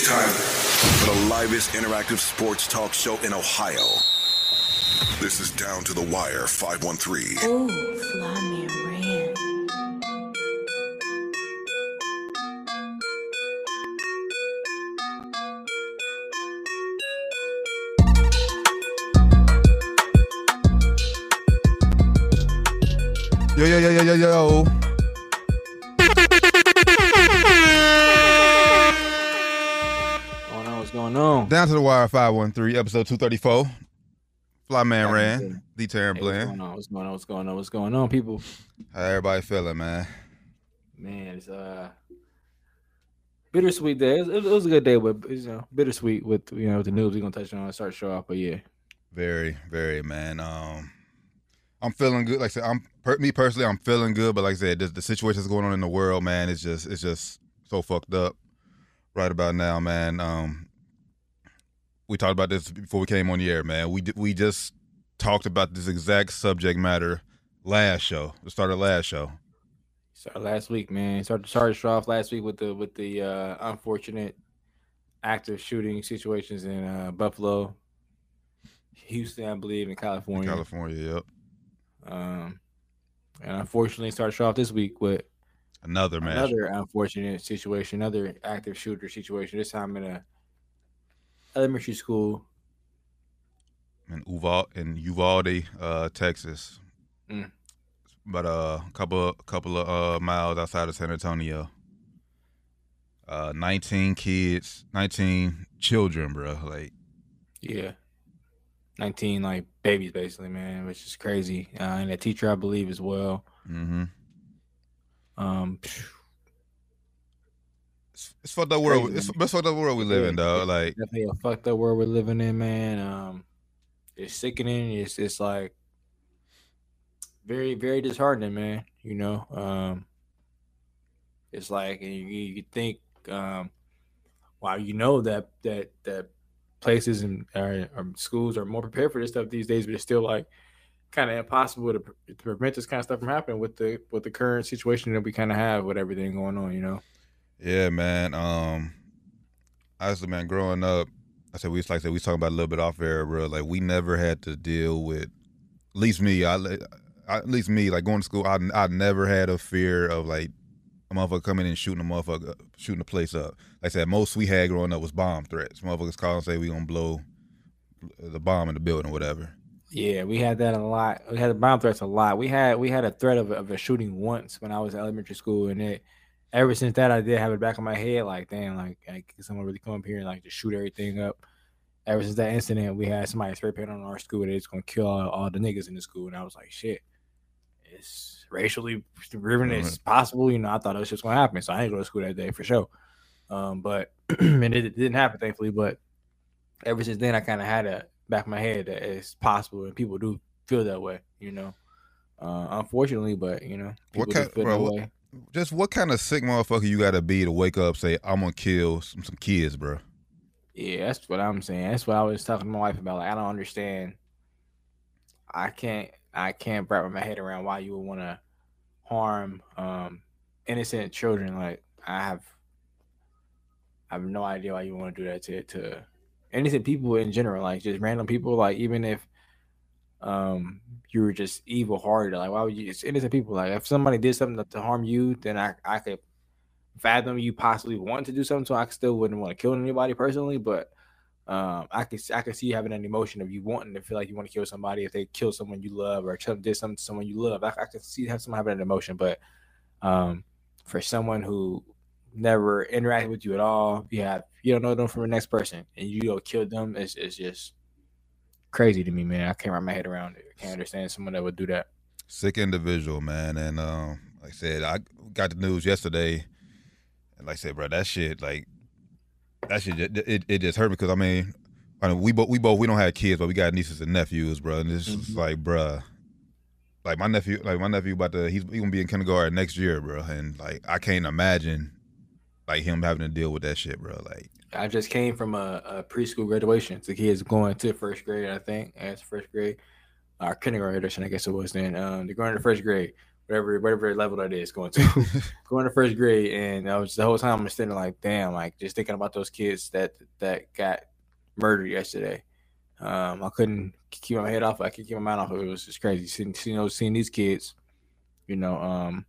It's time for the livest interactive sports talk show in Ohio. This is Down to the Wire 513. Ooh, fly me ran. Yo, yo, yo, yo, yo, yo. On? Down to the wire 513, episode 234. Fly Man Yeah, ran. D Terran Hey, what's going on? What's going on? What's going on? What's going on, people? How everybody feeling, man? Man, it's uh bittersweet day. It was, it was a good day, but you know, bittersweet with you know the news we're gonna touch on. Start show off, but yeah, Very, very, man. Um, I'm feeling good. Like I said, I'm per, me personally, I'm feeling good. But like I said, the, the situation that's going on in the world, man, it's just it's just so fucked up right about now, man. Um, we talked about this before we came on the air, man. We we just talked about this exact subject matter last show, the start of last show. started last week, man. Started started off last week with the with the uh unfortunate active shooting situations in uh Buffalo, Houston, I believe, in California. California, yep. Um, and unfortunately, started off this week with Another man. another unfortunate situation, another active shooter situation. This time in a elementary school. in Uval in Uvalde, uh, Texas. Mm. About a couple couple of uh, miles outside of San Antonio. Uh, nineteen kids, nineteen children, bro. Like, Yeah, nineteen like babies, basically, man, which is crazy. Uh, and a teacher, I believe, as well. mm-hmm. Um, phew, it's, fucked up world. It's, it's fucked up world we live in, dog. Like, definitely a fucked up world we're living in, man. Um, it's sickening. It's it's like very very disheartening, man. You know, um, it's like and you, you think, um, wow, you know that that that places and or, or schools are more prepared for this stuff these days, but it's still like kind of impossible to, to prevent this kind of stuff from happening with the with the current situation that we kind of have with everything going on. You know. Yeah, man. Um, honestly, man, growing up, I said we just like I said we was talking about a little bit off air, bro. Like, we never had to deal with. At least me, I, at least me, like going to school, I I never had a fear of like a motherfucker coming in and shooting a motherfucker, shooting the place up. Like I said, most we had growing up was bomb threats. Motherfuckers call and say we gonna blow the bomb in the building whatever. Yeah, we had that a lot. We had the bomb threats a lot. We had we had a threat of, a- of a shooting once when I was elementary school, and it ever since that I did have it back in my head like, damn, like, like someone really come up here and like just shoot everything up. Ever since that incident, we had somebody spray paint on our school that it's gonna kill all, all the niggas in the school, and I was like, shit, it's racially driven. It's possible, you know. I thought it was just gonna happen, so I didn't go to school that day for sure. Um, but and it, it didn't happen, thankfully. But ever since then, I kind of had a back in my head that it's possible, and people do feel that way, you know. Uh, unfortunately, but you know, What kind- bro, what- way. Just what kind of sick motherfucker you gotta be to wake up say I'm gonna kill some, some kids, bro? Yeah, that's what I'm saying. That's what I was talking to my wife about. Like, I don't understand. I can't. I can't wrap my head around why you would want to harm um, innocent children. Like I have, I have no idea why you want to do that to to innocent people in general. Like just random people. Like even if um you were just evil hearted, like why would you? It's innocent people. Like if somebody did something to, harm you, then I I could fathom you possibly want to do something. So I still wouldn't want to kill anybody personally, but um, I can I can see you having an emotion of you wanting to feel like you want to kill somebody if they kill someone you love or did something to someone you love. I, I can see have someone having an emotion, but um, for someone who never interacted with you at all, you have you don't know them from the next person, and you go kill them. It's it's just crazy to me, man. I can't wrap my head around it. I can't understand someone that would do that. sick individual, man. And um, like I said, I got the news yesterday, and like I said, bro, that shit, like that shit, it, it, it just hurt me because I mean, I mean, we both we both we don't have kids, but we got nieces and nephews, bro. And it's just Mhm. like, bro, like my nephew, like my nephew about to he's he gonna be in kindergarten next year, bro. And like I can't imagine like him having to deal with that shit, bro. Like I just came from a, a preschool graduation. The kids going to first grade, I think, as first grade, or kindergarten, I guess it was then. Um, they're going to first grade, whatever whatever level that is going to going to first grade and I was the whole time I'm standing like damn like just thinking about those kids that that got murdered yesterday um I couldn't keep my head off I could keep my mind off it, was just crazy seeing you know seeing these kids you know um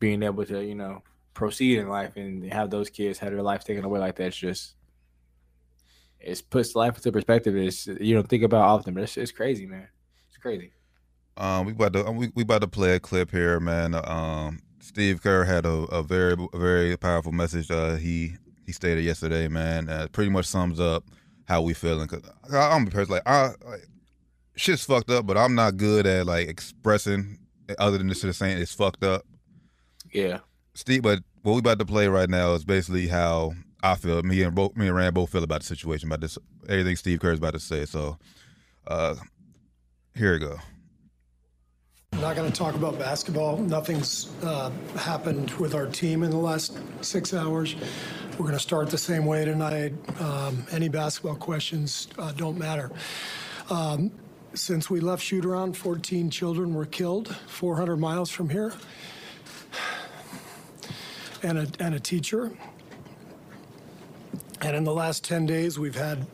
being able to you know proceed in life and have those kids have their life taken away like that it's just it puts life into perspective it's you don't think about often but it's, it's crazy man it's crazy Um, we about to we, we about to play a clip here, man. Um, Steve Kerr had a, a very very powerful message. Uh, he he stated yesterday, man. Uh, pretty much sums up how we feeling. Cause I, I'm a person like I like, shit's fucked up, but I'm not good at like expressing other than just saying it's fucked up. yeah Steve, but what we about to play right now is basically how I feel. Me and both me and Rand both feel about the situation, about this everything Steve Kerr's about to say. So, uh, here we go. I'm not going to talk about basketball. Nothing's uh, happened with our team in the last six hours. We're going to start the same way tonight. Um, any basketball questions uh, don't matter. Um, since we left shoot around, 14 children were killed 400 miles from here, and a, and a teacher. And in the last 10 days, we've had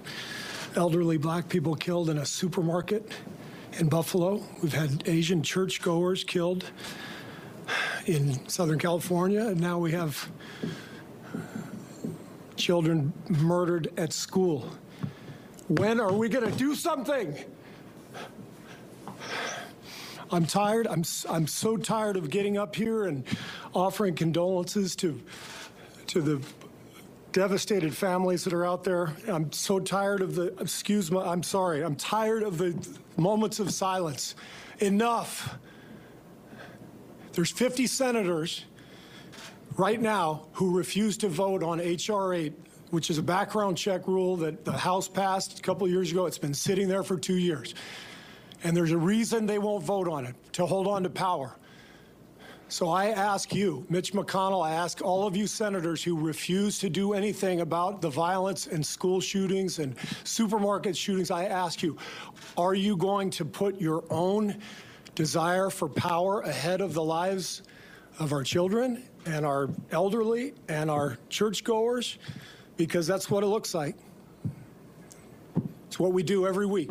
elderly black people killed in a supermarket in Buffalo. We've had Asian churchgoers killed in Southern California, and now we have children murdered at school. When are we going to do something? I'm tired. I'm I'm so tired of getting up here and offering condolences to to the devastated families that are out there. I'm so tired of the, excuse me, I'm sorry, I'm tired of the moments of silence. Enough. There's 50 senators right now who refuse to vote on H.R. 8, which is a background check rule that the House passed a couple years ago. It's been sitting there for two years. And there's a reason they won't vote on it to hold on to power. So I ask you, Mitch McConnell, I ask all of you senators who refuse to do anything about the violence and school shootings and supermarket shootings, I ask you, are you going to put your own desire for power ahead of the lives of our children and our elderly and our churchgoers? Because that's what it looks like. It's what we do every week.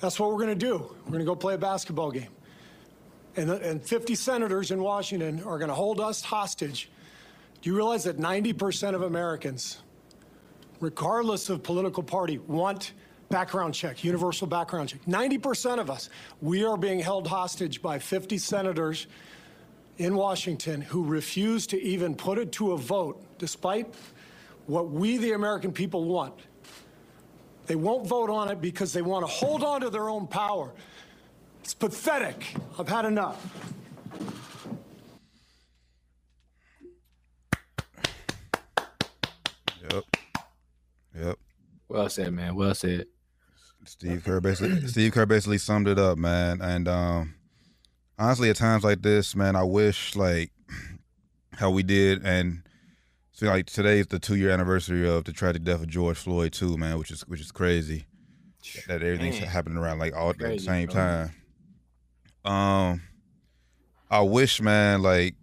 That's what we're going to do. We're going to go play a basketball game. And, and 50 senators in Washington are going to hold us hostage. Do you realize that 90% of Americans, regardless of political party, want background check, universal background check? 90% of us, we are being held hostage by 50 senators in Washington who refuse to even put it to a vote, despite what we, the American people, want. They won't vote on it because they want to hold on to their own power. It's pathetic. I've had enough. Yep. Yep. well said man well said Steve Kerr basically Steve Kerr basically summed it up, man. And um honestly at times like this, man, I wish like how we did and so like today is the two year anniversary of the tragic death of George Floyd too, man, which is which is crazy. That everything's Man. happening around like all at the same bro. time. Um I wish, man, like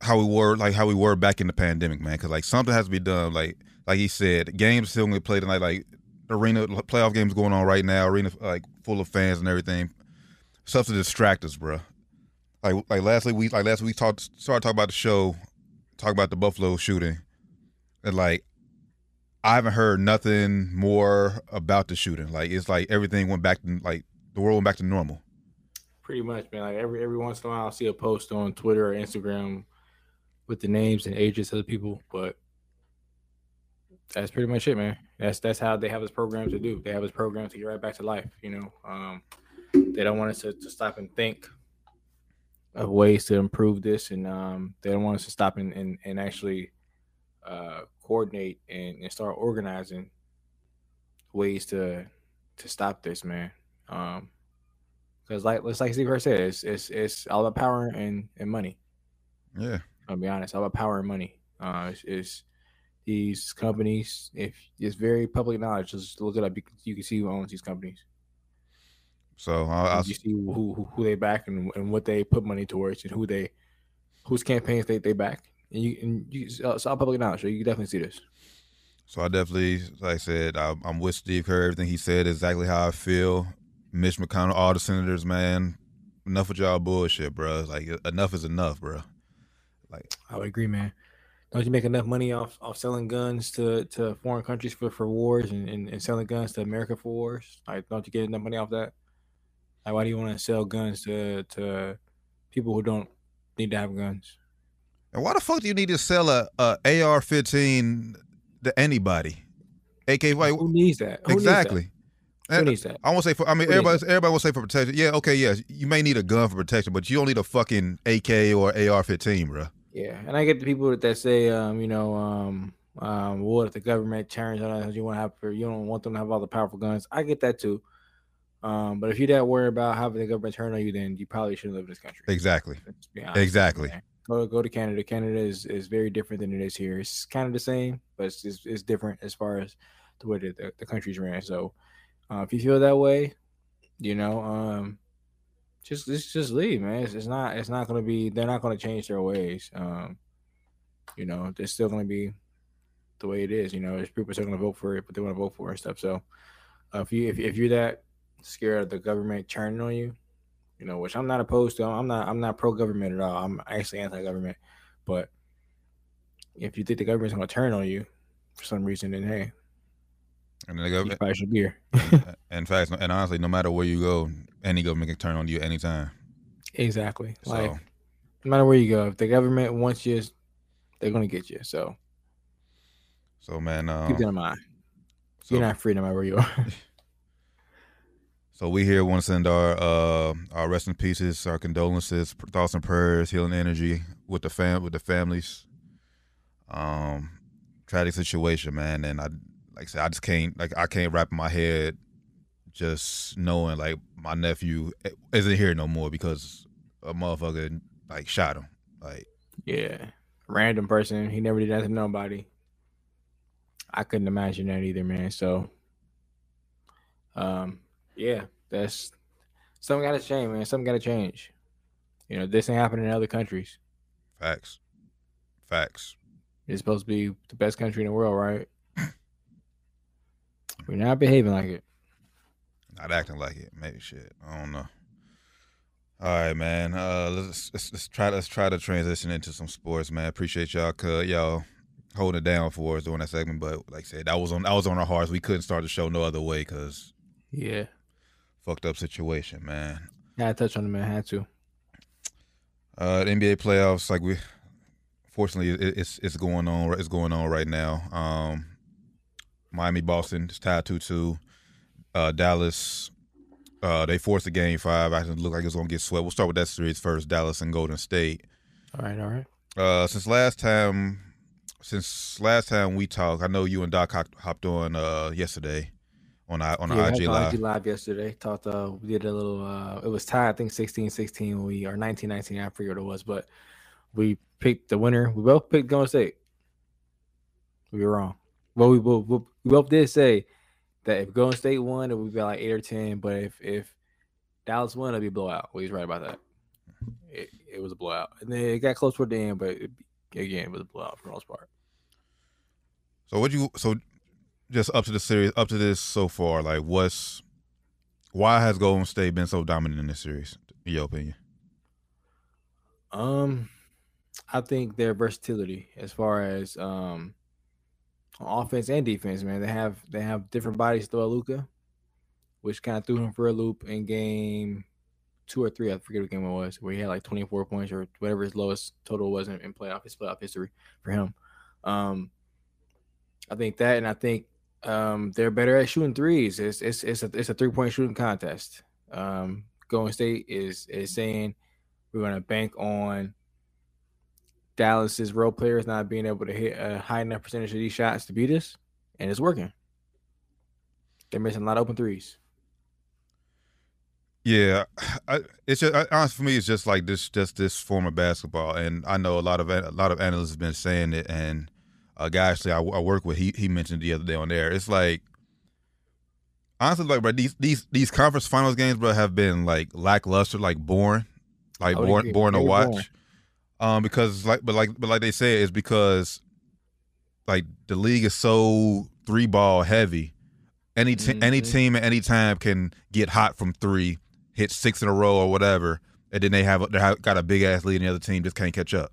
how we were like how we were back in the pandemic, man. Because like something has to be done. Like like he said, games still gonna play tonight. Like arena playoff games going on right now. Arena like full of fans and everything. Stuff to distract us, bro. Like like last week we like last week we talked started talking about the show, talk about the Buffalo shooting, and like I haven't heard nothing more about the shooting. Like it's like everything went back to like the world went back to normal. Pretty much, man. Like every every once in a while, I'll see a post on Twitter or Instagram with the names and ages of the people, but that's pretty much it, man. That's that's how they have this program to do. They have this program to get right back to life. You know, um, they don't want us to, to stop and think of ways to improve this, and um, they don't want us to stop and and, and actually uh, coordinate and, and start organizing ways to to stop this, man. Um, because like let's like Steve said, it's it's it's all about power and and money. Yeah, I'll be honest, all about power and money. Uh, it's, it's these companies. If it's very public knowledge, just look it up. You can, you can see who owns these companies. So I, I you see who, who who they back and, and what they put money towards and who they whose campaigns they, they back. And you and you it's all public knowledge, so you can definitely see this. So I definitely, like I said, I, I'm with Steve Kerr. Everything he said exactly how I feel. Mitch McConnell, all the senators, man, enough with y'all bullshit, bro. Like enough is enough, bro. Like I would agree, man. Don't you make enough money off, off selling guns to, to foreign countries for, for wars and, and, and selling guns to America for wars? Like, don't you get enough money off that? Like, why do you want to sell guns to to people who don't need to have guns? And why the fuck do you need to sell a, a AR-15 to anybody? AK, like, Who needs that? Who exactly. Needs that? Who needs that? I won't say for. I mean, everybody. Everybody will say for protection. Yeah, okay, yes. You may need a gun for protection, but you don't need a fucking AK or AR-15, bro. Yeah, and I get the people that say, um, you know, um, um, what if the government turns on us? You want to have, you don't want them to have all the powerful guns. I get that too. Um, but if you're that worry about having the government turn on you, then you probably shouldn't live in this country. Exactly. Let's be honest. Exactly. Go go to Canada. Canada is, is very different than it is here. It's kind of the same, but it's it's, it's different as far as the way that the, the country's ran. So uh, if you feel that way, you know, um, just just just leave, man. It's, it's not it's not gonna be. They're not gonna change their ways. Um, you know, they're still gonna be the way it is. You know, there's people still gonna vote for it, but they want to vote for it and stuff. So uh, if you if, if you're that scared of the government turning on you, you know, which I'm not opposed to. I'm not I'm not pro government at all. I'm actually anti government. But if you think the government's gonna turn on you for some reason, then hey, And the you government, probably should be here. in fact, and honestly, no matter where you go, any government can turn on you anytime. exactly. Like no matter where you go, if the government wants you, they're gonna get you. So so man, um, keep that in mind. so, You're not free no matter where you are. so we here want to send our uh our rest in pieces, our condolences, thoughts and prayers, healing energy with the fam with the families. Um, tragic situation, man, and I like I said, I just can't like I can't wrap my head just knowing like my nephew isn't here no more because a motherfucker like shot him. Like yeah. Random person. He never did that to nobody. I couldn't imagine that either, man. So um yeah, that's something gotta change, man. Something gotta change. You know, this ain't happening in other countries. facts, facts. It's supposed to be the best country in the world, right? We're not behaving like it. Not acting like it. Maybe shit. I don't know. All right, man. Uh, let's, let's let's try let's try to transition into some sports, man. Appreciate y'all, cause y'all holding it down for us during that segment. But like I said, that was on that was on our hearts. We couldn't start the show no other way, cause Yeah. Fucked up situation, man. Yeah, to touch on it, man. Had to. Uh, the NBA playoffs, like we, fortunately, it, it's it's going on. It's going on right now. Um, Miami, Boston, it's tied two two. Uh, Dallas, uh, they forced a game five. I look like it's gonna get swept. We'll start with that series first. Dallas and Golden State. All right, all right. Uh, since last time, since last time we talked, I know you and Doc hopped, hopped on uh yesterday on I on Yeah, IG live. IG live yesterday. Talked uh we did a little uh it was tied, I think 16 16 when we or 19 19, I forget what it was, but we picked the winner. We both picked Golden State. We were wrong. Well, we both we both did say that if Golden State won, it would be like eight or ten. But if if Dallas won, it'd be a blowout. We was right about that. It, it was a blowout, and then it got close toward the end, but it, again, it was a blowout for the most part. So what you so just up to the series up to this so far, like what's why has Golden State been so dominant in this series, in your opinion? Um, I think their versatility as far as um offense and defense, man. They have they have different bodies throw Luka, which kind of threw him for a loop in game two or three. I forget what game it was, where he had like 24 points or whatever his lowest total was in, in playoff his playoff history for him. Um, I think that, and I think um they're better at shooting threes. It's it's it's a it's a three point shooting contest. Um, Golden State is is saying We're gonna bank on Dallas's role players not being able to hit a high enough percentage of these shots to beat us, and it's working. They're missing a lot of open threes. Yeah, I, it's just I, honestly for me, it's just like this, just this form of basketball, and I know a lot of a lot of analysts have been saying it, and a guy actually I, I work with, he he mentioned the other day on there. It's like honestly, like bro, these these these conference finals games, bro, have been like lackluster, like boring, like I boring, boring to watch. boring. Um, because like, but like, but like they say, it's because like the league is so three ball heavy. Any te- any Mhm. team at any time can get hot from three, hit six in a row or whatever, and then they have they have got a big ass lead, and the other team just can't catch up.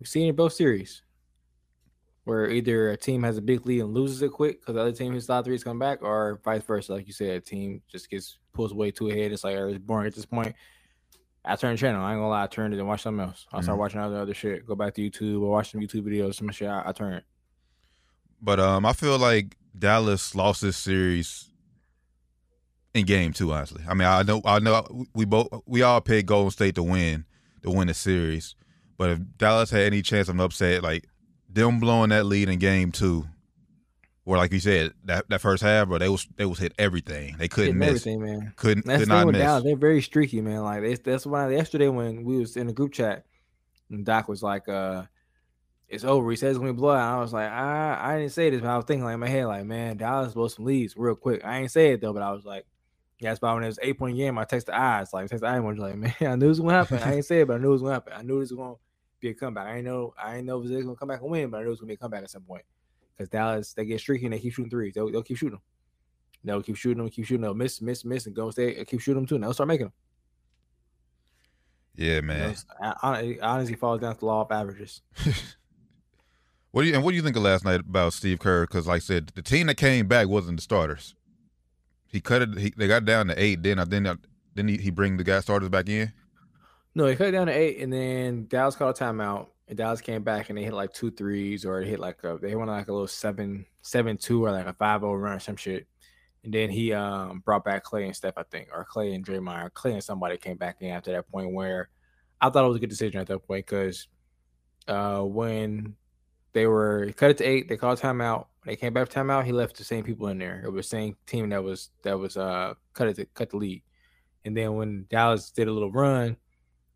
We've seen it both series, where either a team has a big lead and loses it quick because the other team hits of threes come back, or vice versa. Like you said, a team just gets pulls way too ahead. It's like oh, it's boring at this point. I turned the channel. I ain't gonna lie. I turned it and watched something else. I started Mhm. watching other other shit. Go back to YouTube or watch some YouTube videos. Some shit. I, I turned. But um, I feel like Dallas lost this series in game two. Honestly, I mean, I know, I know, we both, we all picked Golden State to win, to win the series. But if Dallas had any chance of an upset, like them blowing that lead in game two, or like you said, that, that first half, bro, they was they was hit everything. They couldn't miss, everything, man. couldn't That's could not miss. Dallas. They're very streaky, man. Like they, that's why yesterday when we was in the group chat, and Doc was like, "Uh, it's over." He says when we blow out. I was like, I, I didn't say this, but I was thinking like in my head, like, man, Dallas blow some leads real quick. I ain't say it though, but I was like, yeah, that's why when it was eight point game, I texted eyes, like text eyes, was like, man, I knew it was gonna happen. I ain't say it, but I knew it was gonna happen. I knew it was gonna be a comeback. I ain't know, I ain't know if was gonna come back and win, but I knew it was gonna be a comeback at some point. Because Dallas, they get streaky and they keep shooting threes. They'll, they'll keep shooting them. They'll keep shooting them, keep shooting them, miss, miss, miss, and go stay, uh, keep shooting them too. And they'll start making them. Yeah, You know, man. I- I- it honestly falls down to the law of averages. What do you and what do you think of last night about Steve Kerr? Because like I said, the team that came back wasn't the starters. He cut it. He, they got down to eight. Then I then I, then he, he bring the guy starters back in. No, they cut it down to eight, and then Dallas called a timeout, and Dallas came back and they hit like two threes, or hit like a they went like a little seven seven two or like a five zero run or some shit. And then he um brought back Clay and Steph, I think, or Clay and Draymond, or Clay and somebody came back in after that point where I thought it was a good decision at that point because uh when they were cut it to eight, they called timeout. When they came back from timeout, he left the same people in there. It was the same team that was that was uh cut it to cut the lead. And then when Dallas did a little run,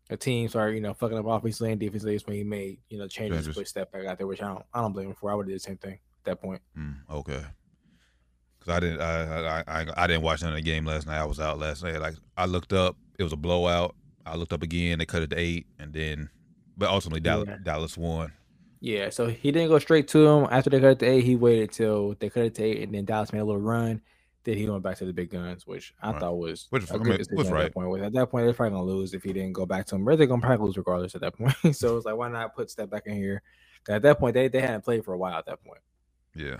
a team started, you know, fucking up offensively and defensively. That's when he made, you know, changes, Changes. put Steph back out there, which I don't, I don't blame him for. I would have did the same thing at that point. Mm, okay. Because I didn't I, I I I didn't watch none of the game last night. I was out last night. Like I looked up, it was a blowout. I looked up again. They cut it to eight, and then but ultimately Dallas, Yeah. Dallas won. Yeah, so he didn't go straight to him after they cut it to eight. He waited till they cut it to eight, and then Dallas made a little run. Then he went back to the big guns, which I Right. thought was Which, a I good mean, was at that point. At that point, they're probably gonna lose if he didn't go back to him. Or they're gonna probably lose regardless at that point. so it's like, why not put Steph back in here? At that point, they, they hadn't played for a while. At that point, Yeah.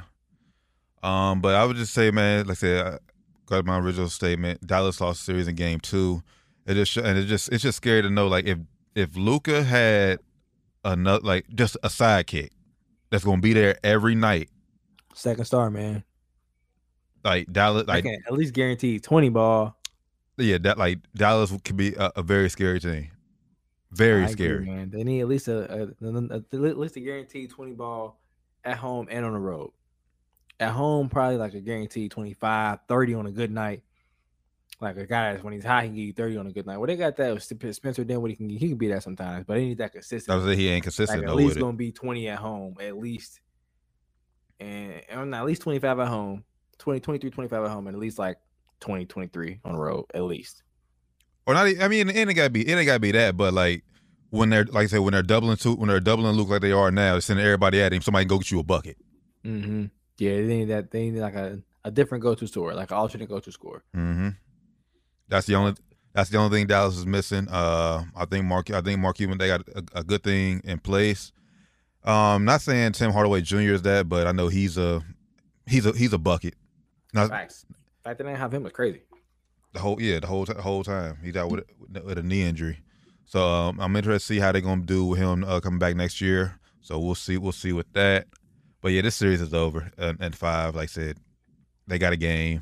Um, but I would just say, man, like I said, I got my original statement. Dallas lost series in game two. It just and it just it's just scary to know like if if Luka had another like just a sidekick that's gonna be there every night, second star, man. Like Dallas, I like at least guarantee twenty ball. yeah, that like Dallas could be a, a very scary team, very I agree, scary. man. They need at least a, a, a- at least a guaranteed twenty ball at home and on the road. At home, probably like a guaranteed 25, 30 on a good night. Like a guy that's when he's high, he can give you 30 on a good night. Well, they got that with Sp- Spencer Dinwiddie. He can he can be that sometimes, but they need that I consistent. was say he ain't Like consistent at least gonna be 20 at home, at least. And, and at least 25 at home, 20, 23, 25 at home, and at least like 20, 23 on the road, at least. or not. I mean, it ain't gotta be. It ain't gotta be that. But like when they're like I said, when they're doubling to when they're doubling Luke like they are now, they're sending everybody at him. Somebody can go get you a bucket. Mm-hmm. Yeah, they need that. They need like a, a different go to score, like an alternate go to score. Mm hmm That's the only. That's the only thing Dallas is missing. Uh, I think Mark. I think Mark Cuban. They got a, a good thing in place. Um, not saying Tim Hardaway Jr. is that, but I know he's a he's a he's a bucket. Now, Facts. The fact that they didn't have him was crazy. the whole yeah the whole t- whole time he's out with with a knee injury. So um, I'm interested to see how they're gonna do with him uh, coming back next year. So we'll see we'll see with that. But yeah, this series is over and, and five. Like I said, they got a game,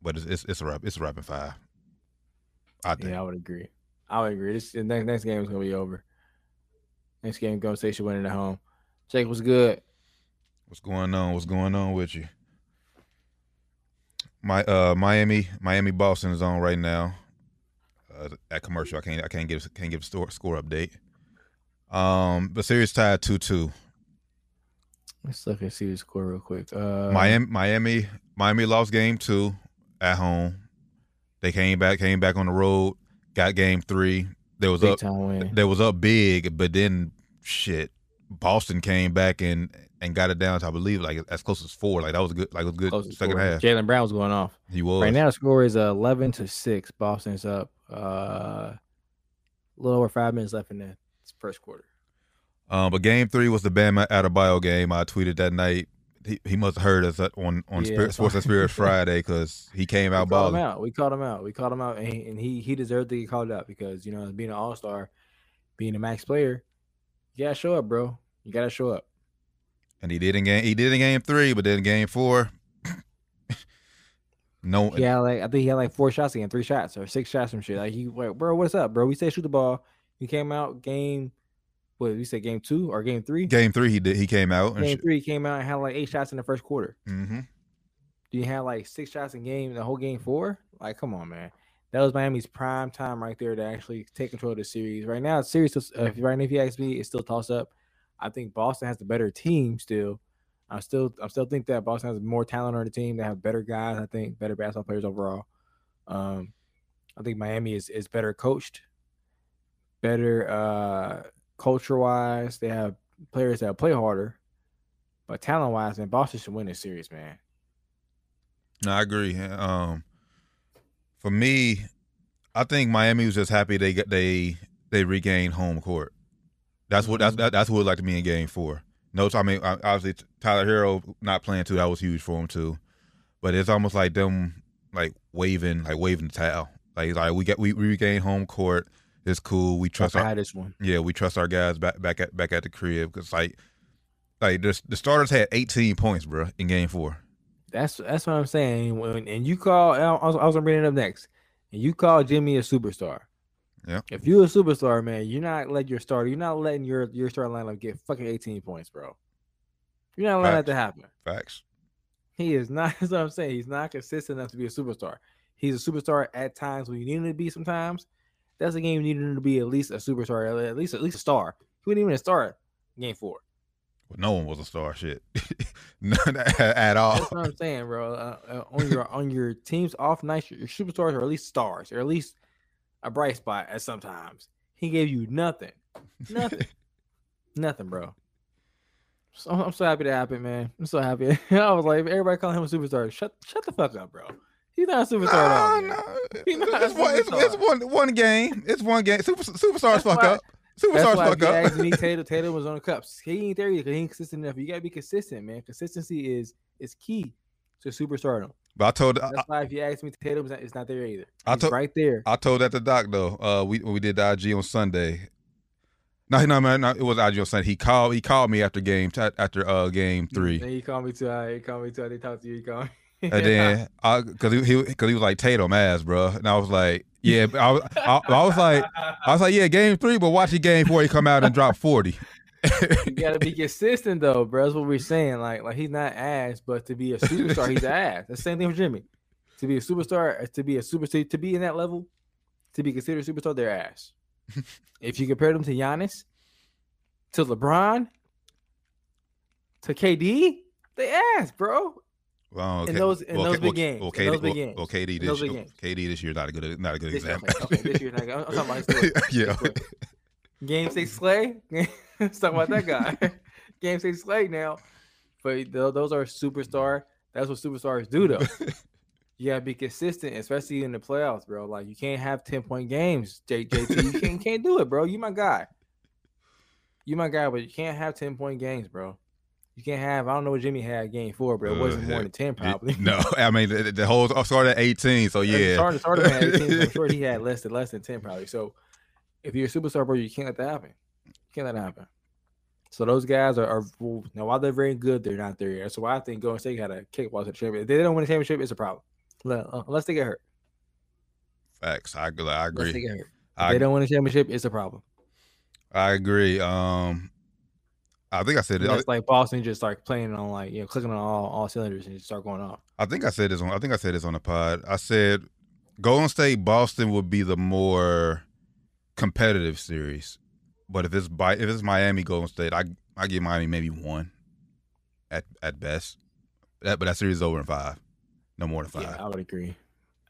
but it's it's, it's a wrap. It's a wrap in five. I think. Yeah, I would agree. I would agree. This the next next game is gonna be over. Next game, Golden State should win it at home. Jake what's good. What's going on? What's going on with you? My uh Miami Miami Boston is on right now. Uh, that commercial I can't I can't give can't give a score update. Um, the series tied two two. Let's look at series score real quick. Uh, Miami Miami Miami lost game two at home. They came back came back on the road, got game three. There was big up time win. they was up big, but then shit. Boston came back and and got it down to I believe like as close as four. Like that was good like a good Close second half. Jaylen Brown was going off. He was Right now, the score is uh, eleven to six. Boston's up. Uh, a little over five minutes left in the first quarter. Um, but game three was the Bama Adebayo game. I tweeted that night. He, he must have heard us on on Yeah, Spirit, Sports and Spirits Friday because he came out we called him balling. out. We called him out. We called him out, and he, and he he deserved to get called out because you know being an All Star, being a max player, you gotta show up, bro. You gotta show up. And he did in game. He did in game three, but then game four, no. Yeah, like I think he had like four shots again, three shots or six shots from shit. Like he, like, bro, what's up, bro? We said shoot the ball. He came out game. What we said game two or game three? Game three, he did. He came out Game sh- three he came out and had like eight shots in the first quarter. hmm Do you have like six shots in game the whole game four? Like, come on, man. That was Miami's prime time right there to actually take control of the series. Right now, it's serious. Uh, if right now, if you ask me, it's still toss up. I think Boston has the better team still. I still, I still think that Boston has more talent on the team. They have better guys. I think better basketball players overall. Um, I think Miami is is better coached, better uh culture wise. They have players that play harder, but talent wise, man, Boston should win this series, man. No, I agree. Um, for me, I think Miami was just happy they got they they regained home court. That's what that's that, that's what it like to me in Game Four. No, I mean obviously Tyler Herro not playing too. That was huge for him too. But it's almost like them like waving like waving the towel. Like like we get we, we regained home court. It's cool. We trust I our had this one. yeah we trust our guys back back at back at the crib because like like the the starters had 18 points, bro, in Game Four. That's that's what I'm saying. When and you call, I was, I was gonna bring it up next. And you call Jimmy a superstar. Yeah. If you're a superstar, man, you're not letting your starter. You're not letting your your starting lineup get fucking 18 points, bro. You're not letting that to happen. Facts. He is not. That's what I'm saying. He's not consistent enough to be a superstar. He's a superstar at times when you need him to be. Sometimes that's a game you need him to be at least a superstar, at least at least a star. He wasn't even a star. Game four. But no one was a star. Shit, none at all. That's what I'm saying, bro. Uh, uh, on your on your team's off nights, your, your superstars are at least stars, or at least a bright spot at sometimes. He gave you nothing, nothing, nothing, bro. So I'm so happy that happened, man. I'm so happy. I was like, everybody calling him a superstar. Shut shut the fuck up, bro. He's not a superstar. No, no. Not a It's, one, it's, it's one one game. It's one game. Super, superstars That's fuck why- up. Superstars fuck up. me, Taylor, Taylor was on the cups. He ain't there because he ain't consistent enough. You gotta be consistent, man. Consistency is is key to superstardom. But I told I, That's why if you ask me, Tatum not, it's not there either. I told- right there. I told that to Doc though. Uh, we when we did the IG on Sunday. No, no, man, no, it was IG on Sunday. He called. He called me after game after uh game three, And he called me too. Uh, he called me too. I didn't talk to you. He called me. and then I because he he because he was like Tatum ass, bro, and I was like, yeah, but I was I, I was like I was like, yeah, game three, but watch the game four. He come out and drop forty. You gotta be consistent though, bro. That's what we're saying. Like, like he's not ass, but to be a superstar, he's ass. That's the same thing with Jimmy. To be a superstar, uh, to be a superstar, to be in that level, to be considered a superstar, they're ass. if you compare them to Giannis, to LeBron, to KD, they ass, bro. Well, In those- in those big games, Well, in those big games, well, KD this those year, games. KD this year not a good not a good This, okay, example. okay, this year, not good. I'm talking about his story. yeah, Game six Slay. Let's talk about that guy. Game six Slay now. But tho- those are superstar. That's what superstars do, though. you gotta be consistent, especially in the playoffs, bro. Like you can't have ten point games, J- JT. You can't, can't do it, bro. You my guy. You my guy, but you can't have ten point games, bro. You can't have. I don't know what Jimmy had game four, but it Uh, wasn't more than ten, probably. no, I mean the, the whole started at eighteen, so yeah. Started, started at 18, so I'm sure he had less than less than 10 probably. So if you're a superstar, bro, you can't let that happen. You can't let that happen. So those guys are, are well, now while they're very good, they're not there yet. So I think Golden State got a kickball to the championship. If they don't win the championship, it's a problem. Uh, Unless they get hurt. Facts. I agree. I Unless they get hurt. I they don't win a championship, it's a problem. I agree. Um, I think I said it. I, That's like Boston just start playing on like you know clicking on all, all cylinders and just start going off. I think I said this on. I think I said this on the pod. I said Golden State Boston would be the more competitive series, but if it's by if it's Miami Golden State, I I give Miami maybe one at at best. That but that series is over in five, no more than five. Yeah, I would agree.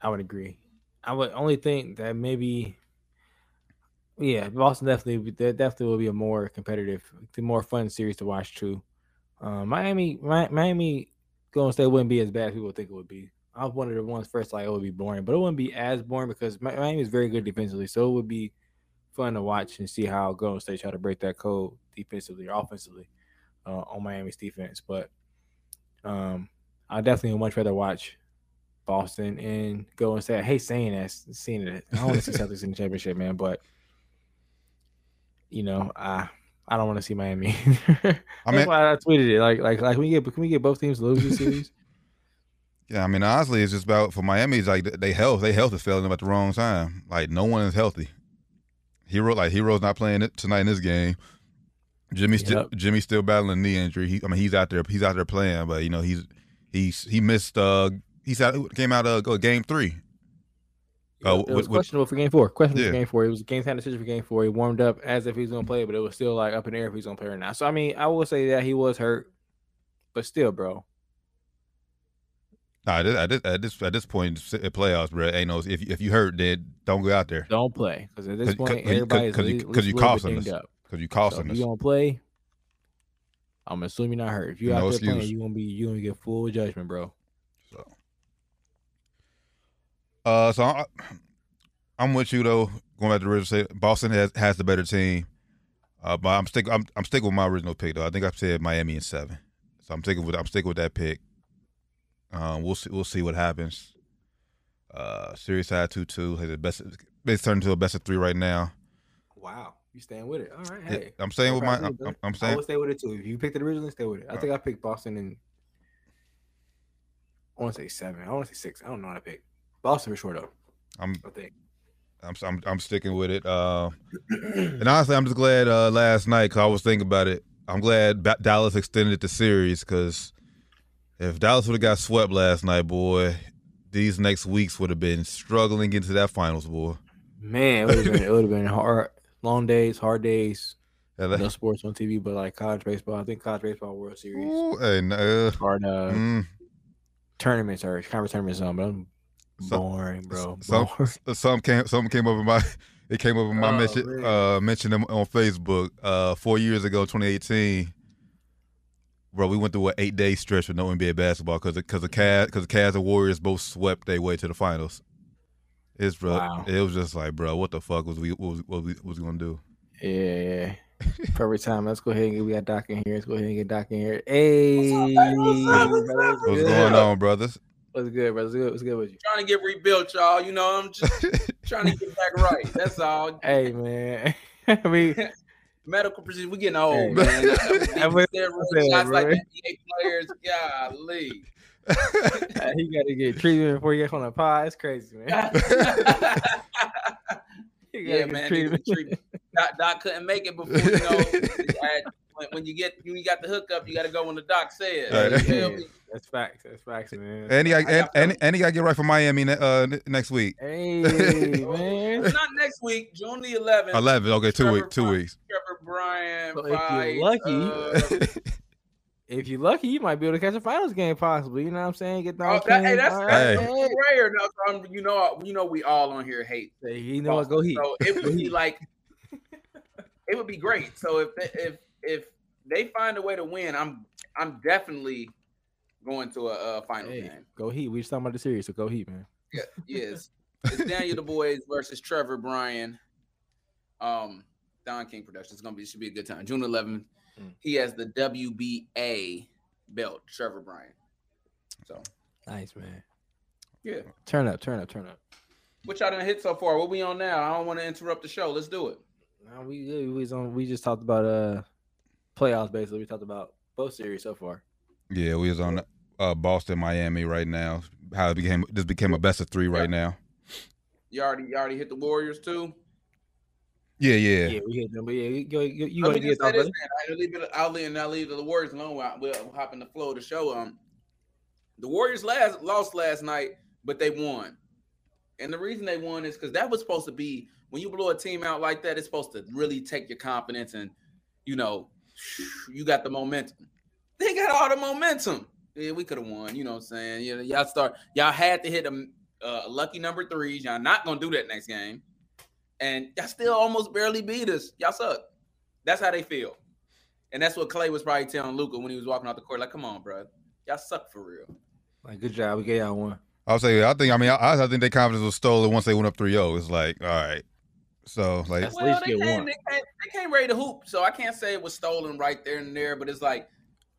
I would agree. I would only think that maybe, yeah, Boston definitely that definitely will be a more competitive, the more fun series to watch too. Um, Miami, Miami, Golden State wouldn't be as bad as people think it would be. I was one of the ones first like it would be boring, but it wouldn't be as boring because Miami is very good defensively, so it would be fun to watch and see how Golden State try to break that code defensively or offensively uh, on Miami's defense. But um, I definitely would much rather watch Boston and go and say, I hate saying that, seeing it. I don't want to see Celtics in the championship, man. But you know, I I don't want to see Miami. That's I mean, why I tweeted it. Like like like can we get can we get both teams to lose this series? yeah, I mean, honestly, it's just about for Miami. It's like they health, they health is failing them at the wrong time. Like no one is healthy. Herro, like Herro's not playing it tonight in this game. Jimmy still Yep. Jimmy's still battling knee injury. He, I mean, he's out there. He's out there playing, but you know, he's he's he missed. uh He's out. Came out of uh, game three. Oh, it was with- questionable for game four. Questionable Yeah. for game four. It was a game time decision for game four. He warmed up as if he's gonna play, but it was still like up in the air if he's gonna play or not. So I mean, I will say that he was hurt, but still, bro. Nah, at this, at this at this point in playoffs, bro, ain't no if you, if you hurt, then don't go out there Don't play because at this 'Cause- point, 'cause you- everybody is 'cause you- at least- 'cause you a little bit costing us. because you So costing if us. you gonna play, I'm assuming you're not hurt. If you No out there excuse. playing, you gonna be you gonna get full judgment, bro. So, uh, so I, I'm with you though. Going back to the original, say Boston has has the better team. Uh, but I'm stick I'm I'm sticking with my original pick though. I think I said Miami in seven, so I'm sticking with I'm sticking with that pick. Um, we'll see we'll see what happens. Uh, series had two two. Like the best, it's turned into a best of three right now. Wow, you staying with it? All right, Yeah, hey. I'm staying with my. I'm, I'm. I'm I saying would stay with it too. If you picked it originally, stay with it. I think I picked Boston and I want to say seven. I want to say six. I don't know how to pick. Boston for sure though. I'm I think. I'm I'm, I'm sticking with it. Uh, and honestly, I'm just glad uh, last night because I was thinking about it. I'm glad ba- Dallas extended the series because if Dallas would have got swept last night, boy, these next weeks would have been struggling into that finals, boy. Man, it would have been it would have been hard, long days, hard days. Yeah, that- No sports on TV, but like college baseball. I think college baseball World Series. Ooh, hey, nah, Hard uh, mm, tournaments or conference tournaments on, but I'm boring, bro. some Boring. some came some came up in my it came up in my Oh, mention man. uh mentioned them on Facebook uh four years ago 2018 bro we went through an eight day stretch with no NBA basketball because because the Cavs because the Cavs and Warriors both swept their way to the finals it's bro Wow. it was just like bro what the fuck was we what was, what we, was gonna do Yeah, yeah. Perfect time. Let's go ahead and get we got Doc in here. Let's go ahead and get Doc in here. Hey, What's up? brother, what's good? going on brothers What's good, brother? What's good? What's good with you? trying to get rebuilt, y'all. You know, I'm just trying to get back right. That's all. Hey, man. I mean, Medical procedure. We're getting old, man. I was- Steroid I said, shots like. NBA players. Golly. he got to get treatment before he gets on the pod. It's crazy, man. Yeah, man. treatment. niggas treat- Doc, Doc couldn't make it before you know. Had- when, when you get when you got the hookup, you got to go when the doc says. Right. You feel me? That's facts. That's facts, man. and he got, and, got and, and he got to get right for Miami ne- uh, next week Hey, man. Not next week, June the 11th. 11 okay two weeks two Bryant- weeks Trevor Bryan. So if you're lucky- uh, If you're lucky, you might be able to catch a finals game, possibly. You know what I'm saying? Get down. Oh, that, hey, that's, All that's Hey. that's rare. No, so I'm- you know, you know, we all on here hate. Hey, you know what? Go Heat. So it would be like, it would be great. So if if if they find a way to win, I'm I'm definitely going to a, a final Hey, game. go Heat. We just talking about the series, so go Heat, man. Yeah, yes, it's Daniel Dubois versus Trevor Bryan. Um, Don King Productions. It's gonna be should be a good time. June 11th. Mm. He has the WBA belt. Trevor Bryan. So Nice, man. yeah. Turn up, turn up, turn up. What y'all done hit so far? What we on now? I don't want to interrupt the show. Let's do it. We we was on. We just talked about uh playoffs. Basically, we talked about both series so far. Yeah, we was on uh, Boston, Miami right now. How it became this became a best of three right now. You already you already hit the Warriors too. Yeah, yeah. Yeah, we hit them. But yeah, you, you, you, you Let gotta get just say off, this, brother. man. I'll leave it. I'll leave, and I'll leave the Warriors alone. We'll, we'll hop in the flow of the show. Um, the Warriors last lost last night, but they won, and the reason they won is because that was supposed to be when you blow a team out like that. It's supposed to really take your confidence, and you know, you got the momentum. They got all the momentum. Yeah, we could have won. You know what I'm saying? You know, y'all start. Y'all had to hit a uh, lucky number threes. Y'all not gonna do that next game, and y'all still almost barely beat us. Y'all suck. That's how they feel. And that's what Klay was probably telling Luka when he was walking out the court. Like, come on, bro. Y'all suck for real. Like, good job. We gave y'all one. I'll say I think I mean I, I think their confidence was stolen once they went up 3-0. It's like, all right. So like That's- At Well, least they get came, one. they, came, they came ready to hoop. So I can't say it was stolen right there and there, but it's like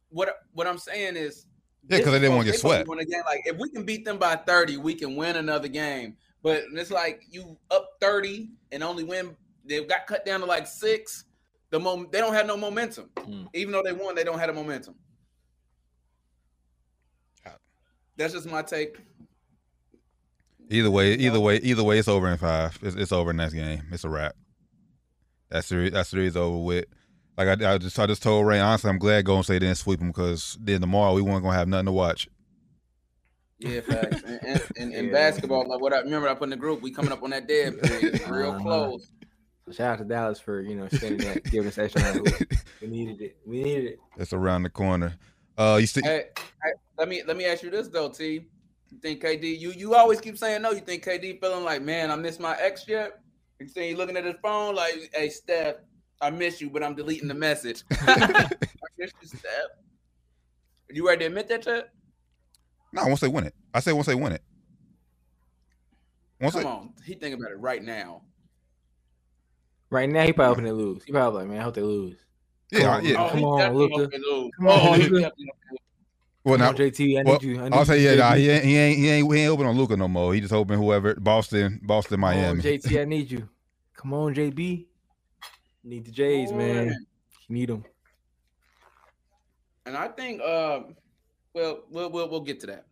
what what I'm saying is Yeah, 'cause this they didn't wanna get they supposed swept. win a game. Like if we can beat them by 30, we can win another game. But it's like you up 30 and only win. They've got cut down to like six. The mom they don't have no momentum. Mm. Even though they won, they don't have a momentum. That's just my take. Either way, either way, either way, it's over in five. It's, it's over in next game. It's a wrap. That series, that series is over with. Like I, I just, I just told Ray. Honestly, I'm glad Golden State didn't sweep them because then tomorrow we weren't gonna have nothing to watch. Yeah, facts. and, and, and, and Yeah. basketball, like what I remember, I put in the group. We coming up on that dead period, real Uh-huh. close. So shout out to Dallas for you know spending that, giving us extra. round. We needed it. We needed it. It's around the corner. Uh, you see, Hey, hey, let me let me ask you this though, T. You think KD? You you always keep saying no. You think KD feeling like, man, I miss my ex yet? You see, he looking at his phone like, hey, Steph, I miss you, but I'm deleting the message. I miss you, Steph. You ready to admit that yet? no, once they win it, I say once they win it. Once Come they, on, he thinking about it right now. Right now, he probably hoping they lose. He probably like, man, I hope they lose. yeah, Come on, yeah. Oh, Come he on, definitely Luka. hope they lose. Come on, Oh, Well, now on, JT, I need well, you. I need I'll say you, yeah. Nah, he ain't, he ain't, he ain't, he ain't open on Luka no more. He just hoping whoever Boston, Boston, Come on, Miami. JT, I need you. Come on, JB. Need the Jays, man. Boy. You need them. And I think, uh, well, we'll we'll we'll get to that.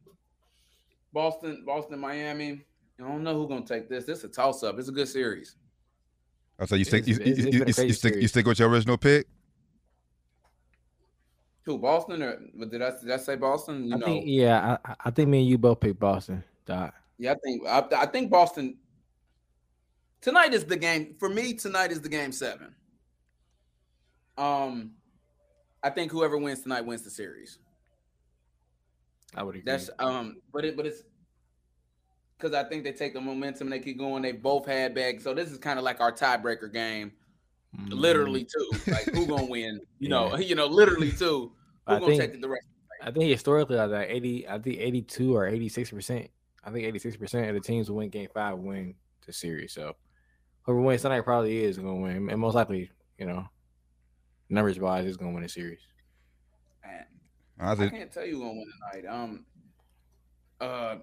Boston, Boston, Miami. I don't know who's gonna take this. This is a toss up. It's a good series. I say you stick, you, It's- you, it's- it's you, you, you stick, you stick with your original pick. Who Boston or did I did I say Boston? You I know, think, yeah, I, I- think me and you both picked Boston. Dot. yeah, I think I, I think Boston. Tonight is the game for me. Tonight is the game seven. Um, I think whoever wins tonight wins the series. I would agree. That's um, but it but it's because I think they take the momentum and they keep going. They both had back, so this is kind of like our tiebreaker game, Mhm. literally too. Like who gonna win? You know, you know, literally too. Who I gonna think- take the direction? I think historically, like that eighty, I think eighty-two or eighty-six percent. I think eighty-six percent of the teams who win Game Five win the series. So whoever wins tonight probably is going to win, and most likely, you know, numbers wise, is going to win the series. Man, I I can't tell you who gonna win tonight. Um, uh,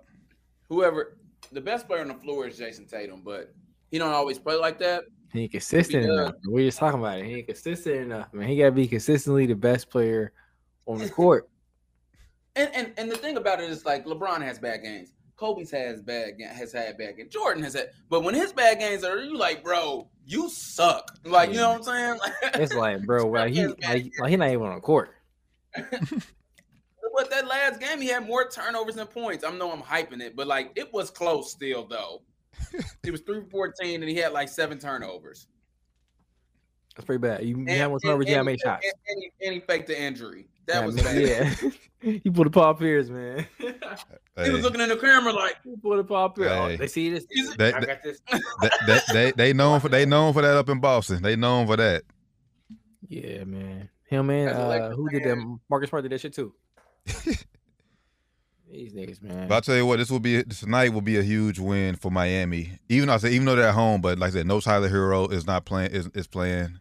whoever the best player on the floor is Jayson Tatum, but he don't always play like that. He ain't consistent enough. We just talking about it. He ain't consistent enough, man. He got to be consistently the best player on the court. And and and the thing about it is like LeBron has bad games. Kobe's has bad has had bad games. Jordan has had, but when his bad games are, you like, bro, you suck. Like you know what I'm saying? It's like, bro, like he, like, like he not even on the court. But that last game, he had more turnovers than points. I know I'm hyping it, but like it was close still, though. he was three for 14 and he had like seven turnovers. That's pretty bad. You, And- have more and- turnovers, you and have he- made shots. And, and he, and he faked the injury. That Yeah, was man, bad. Yeah, he pulled a Paul Pierce, man. He was looking in the camera like, he pulled a Paul Pierce. Oh, they see this. They- I they- got this. they, they, they, they known for they known for that up in Boston. They known for that. Yeah, man. Him man, uh, who did that? Marcus Smart did that shit too. These niggas, man. But I tell you what, this will be tonight will be a huge win for Miami. Even though I say even though they're at home, but like I said, no Tyler Herro is not playing is, is playing.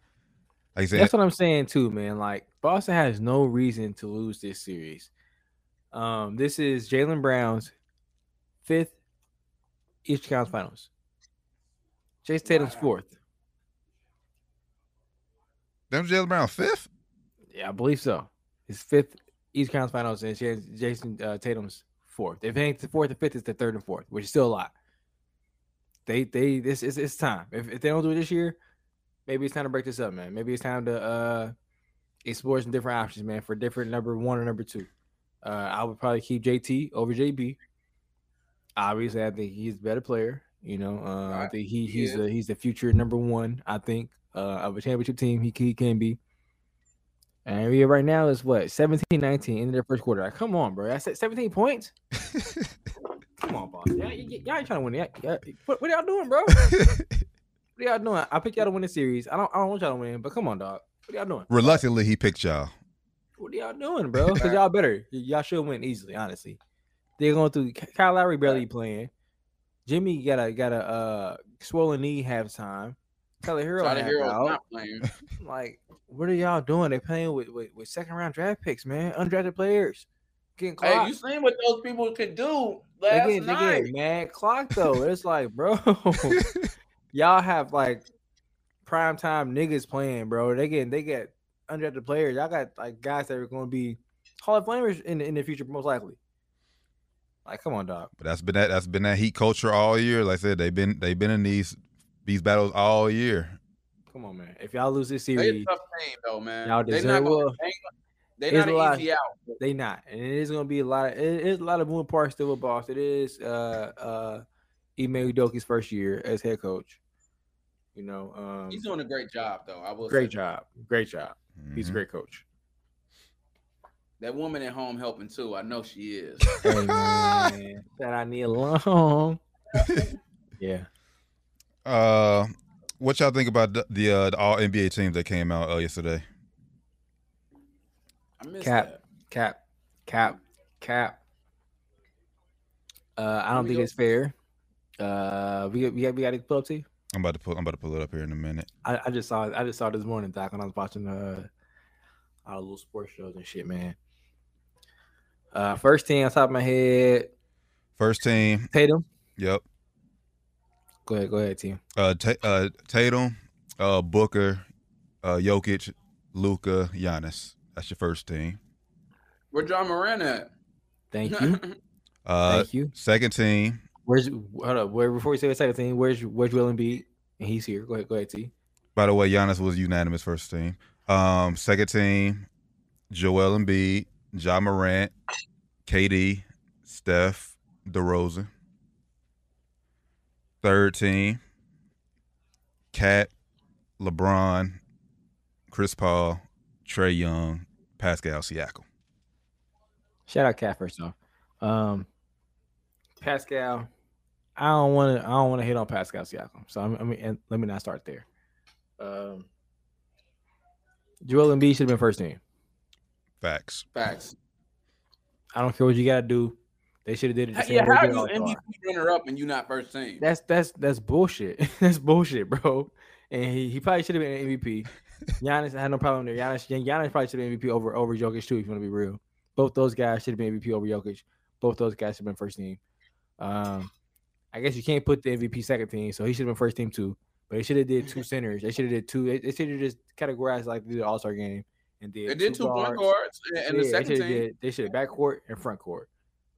Like said, That's what I'm saying too, man. Like Boston has no reason to lose this series. Um, this is Jaylen Brown's fifth Eastern Conference Finals. Jayson Tatum's Wow. fourth. them Jaylen Brown fifth. Yeah, I believe so. His fifth East Conference Finals, and Jayson Jayson, uh, Tatum's fourth. If it ain't the fourth and fifth, it's the third and fourth, which is still a lot. They they this is it's time. If, if they don't do it this year, maybe it's time to break this up, man. Maybe it's time to uh explore some different options, man, for different number one or number two. Uh, I would probably keep JT over JB. Obviously, I think he's a better player. You know, uh, I think he, He he's is. the he's the future number one. I think uh, of a championship team. He, he can be. And we right now is what 17, 19 in their first quarter. Like, come on, bro. I said 17 points. Come on, boss. Y'all, y'all ain't trying to win. Y'all, y'all- what, what y'all doing, bro? What y'all doing? I picked y'all to win the series. I don't. I don't want y'all to win, but come on, dog. What y'all doing? Reluctantly, he picked y'all. What are y'all doing, bro? Because y'all better. Y- Y'all should win easily, honestly. They're going through. Ky- Kyle Lowry barely playing. Jimmy got a got a uh, swollen knee halftime. Tyler Herro Try to half hear out. not playing. Like, what are y'all doing? They're playing with, with, with second round draft picks, man. Undrafted players getting clocked. Hey, you seen what those people could do they last get they night? get mad clock though. It's like, bro, y'all have like prime time niggas playing, bro. They get they get undrafted players. Y'all got like guys that are going to be Hall of Famers in the, in the future, most likely. Like, come on, dog. But that's been that that's been that heat culture all year. Like I said, they've been they've been in these these battles all year. Come on, man. If y'all lose this They a series, tough team though, man. Y'all they deserve- not gonna, well, they, not an lot. easy out. they not, and it is going to be a lot. Of, it is a lot of moving parts still with Boss. It is uh uh Ime Udoka's first year as head coach. You know, um, He's doing a great job though. I will great say. job, great job. He's a Mhm. great coach. That woman at home helping too. I know she is. Hey man, that I need long. yeah, Uh, what y'all think about the, the, uh, the All NBA teams that came out uh, yesterday? I miss Cap. that. cap, cap, cap. Uh, I don't think go. it's fair. Uh, we we got we got to pull up to you. I'm about to pull I'm about to pull it up here in a minute. I, I just saw I just saw this morning, Doc, when I was watching uh all the little sports shows and shit, man. Uh, first team on top of my head, First team, Tatum. yep. Go ahead, go ahead, team. Uh, Ta- uh Tatum, uh Booker, uh Jokic, Luka, Giannis. That's your first team. Where Ja Morant at? Thank you, Uh, thank you. second team, Where's hold up? Where before you say the second thing? Where's where's Joel Embiid? And he's here. Go ahead, go ahead, T. by the way, Giannis was unanimous first team. Um, second team, Joel Embiid, Ja Morant, KD, Steph, DeRozan. Third team, Cat, LeBron, Chris Paul, Trae Young, Pascal Siakam. Shout out Cat first off. Um, Pascal, I don't want to. I don't want to hit on Pascal Siakam. So I'm, I mean, and let me not start there. Um, Joel Embiid should have been first team. Facts. Facts. I don't care what you got to do. They should have did it. The How- same yeah, how are did you All-Star. MVP runner up and you not first team? That's that's that's bullshit. that's bullshit, bro. And he, he probably should have been an MVP. Giannis, I had no problem there. Giannis, Giannis probably should have been MVP over over Jokic too. If you want to be real, both those guys should have been MVP over Jokic. Both those guys should have been first team. Um, I guess you can't put the MVP second team, so he should have been first team too. But they should have did two centers. They should have did two. They, they should have just categorized like they did All Star game and did. They did two point guards and Yeah, the second they should team. did. They should have backcourt and front court.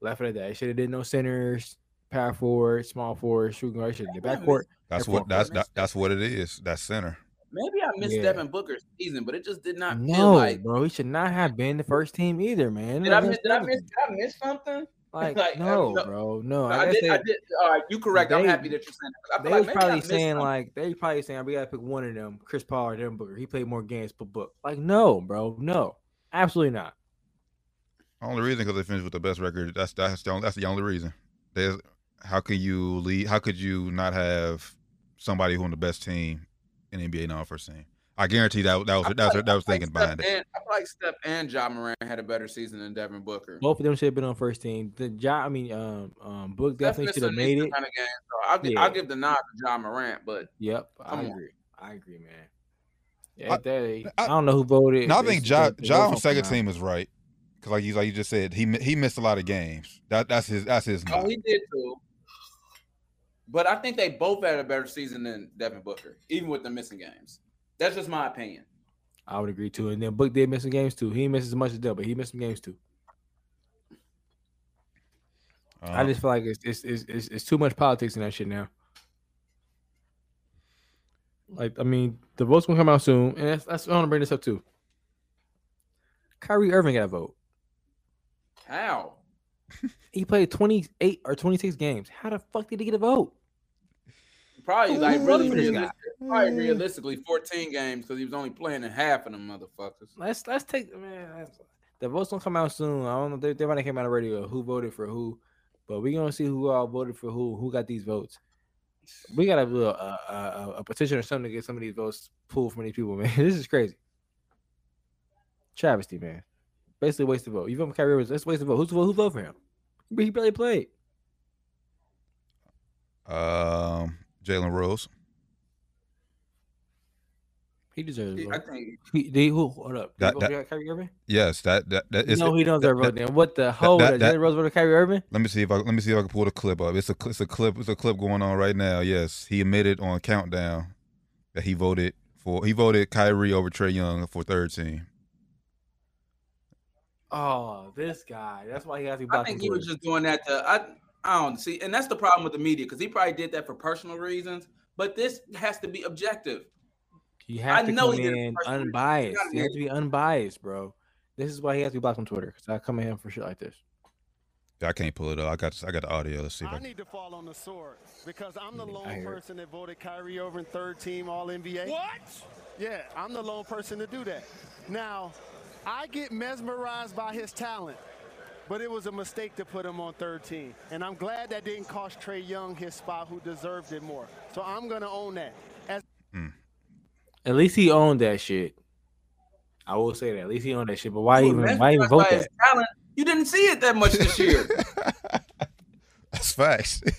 Left it at that. They should have did no centers, power forward, small forward, shooting guard. Should have did Maybe I backcourt. That's That's what what- that's that, that's what it is. That's center. Maybe I missed Yeah. Devin Booker's season, but it just did not feel No, like. bro, he should not have been the first team either, man. Did I miss? Did I miss? Did I miss something? Like, like, I no, mean, no- bro, no. I, I, guess did. they, I did. All right, you correct. I'm happy that you're saying that. 'cause I they like was maybe I probably saying something. like they probably saying we gotta pick one of them, Chris Paul or Devin Booker. He played more games per book. Like, no, bro, no, absolutely not. Only reason because they finished with the best record. That's that's the only, that's the only reason. There's how could you lead? How could you not have somebody who on the best team in NBA now first team? I guarantee that that was I that was feel that was thinking Steph behind it. and, I feel like Steph and Ja Morant had a better season than Devin Booker. Both of them should have been on first team. The job, I mean, um, um, Book Steph definitely should have made it. amount of games, so I'll, Yeah. I'll give the nod to Ja Morant, but Yep, I Come on. agree. I agree, man. Yeah, I- they, I, I- don't know who voted. No, I It's- think Ja they- they Ja vote on for second team is right because like you like you just said he he missed a lot of games. That that's his that's his. oh, knock. he did too. But I think they both had a better season than Devin Booker, even with the missing games. That's just my opinion. I would agree too. And then Book did miss some games too. He didn't as much as Dell, but he missed some games too. I Um, just feel like it's it's, it's it's it's too much politics in that shit now. Like, I mean, the vote's gonna come out soon, and that's, that's I want to bring this up too. Kyrie Irving got a vote. How? He played 28 or 26 games. How the fuck did he get a vote? Probably like really Who realistic, probably realistically 14 games because he was only playing in half of them motherfuckers. Let's let's take man. The votes don't come out soon. I don't know. They, they might have came out already radio who voted for who, but we gonna see who all voted for who. Who got these votes? We gotta do a, a, a, a petition or something to get some of these votes pulled from these people, man. This is crazy. Travesty, man. Basically, waste of vote. You vote for Kyrie Irving, that's waste of vote. Who's who voted for him? But he barely played. Um, Jalen Rose. He deserves a I vote. think He, did he, who, hold up. Did That- he that- Kyrie Irving? Yes, that that, that it's no, he don't that- deserve a vote. that- Then what the hell? that- That, that- Jalen Rose voted for Kyrie Irving? Let me see if I let me see if I can pull the clip up. It's a cl- it's a clip it's a clip going on right now. Yes, he admitted on countdown that he voted for he voted Kyrie over Trae Young for third team. Oh, this guy. That's why he has to be I think he was just doing that to I I don't see, and that's the problem with the media because he probably did that for personal reasons. But this has to be objective. You have I to know come he in for personal reasons. unbiased. gotta You have to be unbiased, bro. This is why he has to be blocked on Twitter because I come at him for shit like this. Yeah, I can't pull it up. I got I got the audio. Let's see if I I need to fall on the sword because I'm the lone person that voted Kyrie over in third team All NBA. What? Yeah, I'm the lone person to do that. Now, I get mesmerized by his talent, but it was a mistake to put him on 13. And I'm glad that didn't cost Trae Young his spot, who deserved it more. So I'm going to own that. As mm. At least he owned that shit. I will say that. At least he owned that shit. But why He even why even vote that? talent. You didn't see it that much this year. That's facts.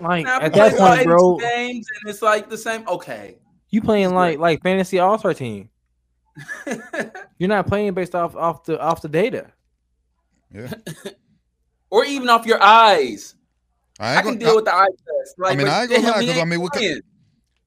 Like now, at play that all point, 82 bro, games and it's like the same. Okay, you playing It's like great. like fantasy all star team. You're not playing based off off the off the data. Yeah, or even off your eyes. I I, can gonna. deal with the eye test. Like, mean, but I ain't gonna lie, he 'cause, I ain't mean, we could- playing.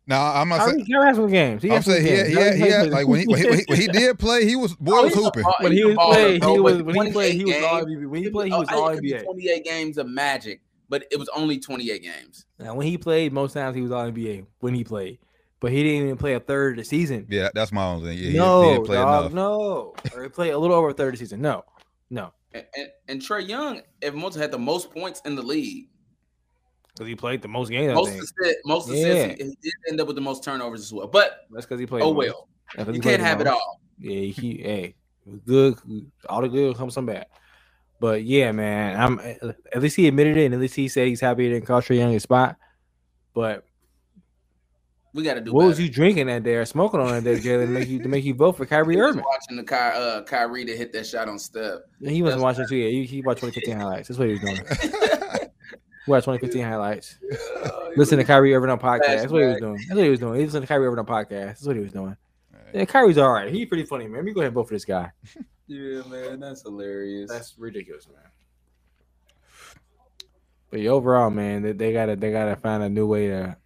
now I'm not oh, saying. Kyrie, Kyrie has some games. He I'm has some saying, yeah, games. yeah, Kyrie yeah. played- Like when he, when he, when he, when he did play, he was boy Oh, was hooping. when he a was playing, he was when he played, he was all NBA. When he played, he oh, was Oh, all it could be NBA. 28 games of magic, but it was only 28 games. Now, when he played, most times he was all NBA when he played, but he didn't even play a third of the season. Yeah, that's my own thing. Yeah, he, no, he didn't play dog, enough. no, or he played a little over a third of the season. No, no, And, and, and Trae Young, if most had the most points in the league, because he played the most games. Most assists, most assists, Yeah. he, he did end up with the most turnovers as well. But That's because he played. oh most. well, 'cause he you can't have it all. Yeah, he hey, good. All the good comes some bad. But yeah, man, I'm at least he admitted it, and at least he said he's happy it didn't cost Trae Young his spot. But We got to do. what better. was you drinking that day or smoking on that day, Jalen, to make you to make you vote for Kyrie He was Irving? watching the Ky, uh, Kyrie to hit that shot on Steph. He wasn't That's watching too. Yeah, he, he watched 2015 highlights. That's what he was doing. He watched 2015 highlights. Listen to Kyrie Irving on podcast. That's what he was doing. That's what he was doing. He listened to Kyrie Irving on podcast. That's what he was doing. Yeah, Kyrie's all right. He's pretty funny, man. Let me go ahead and vote for this guy. Yeah, man, that's hilarious. That's ridiculous, man. But overall, man, they, they gotta they gotta find a new way to.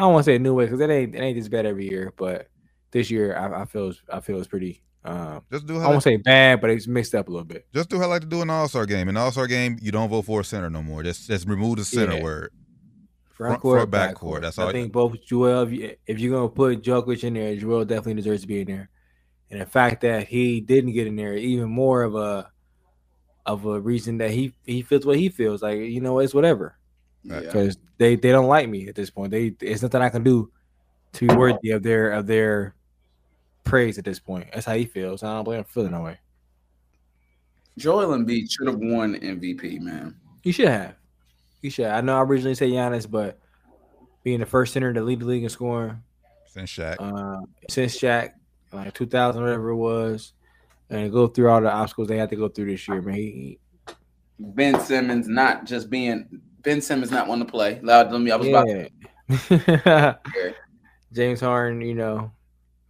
I don't want to say a new way because it ain't it ain't this bad every year, but this year I, I feel it's- I feel it's pretty. Um, Just do I won't say bad, but it's mixed up a little bit. just do how I like to do an All Star game. In the All Star game, you don't vote for a center no more. Just just remove the center Yeah. word. Front Front- court, front, back back court. court. That's all. I think both Joel. If, you, if you're gonna put Jokic in there, Joel definitely deserves to be in there. And the fact that he didn't get in there, even more of a of a reason that he he feels what he feels. Like you know, it's whatever. Yeah. because they they don't like me at this point. They it's nothing I can do to be worthy of their of their praise at this point. That's how he feels. I don't blame him for feeling that way. Joel Embiid should have won MVP, man. He should have. He should. I know I originally said Giannis, but being the first center to lead the league in scoring Since Shaq. uh, since Shaq, like 2000, whatever it was, and go through all the obstacles they had to go through this year, man. He, Ben Simmons not just being Ben Simmons not wanting to play. Loud, let me. I was about to. James Harden, you know,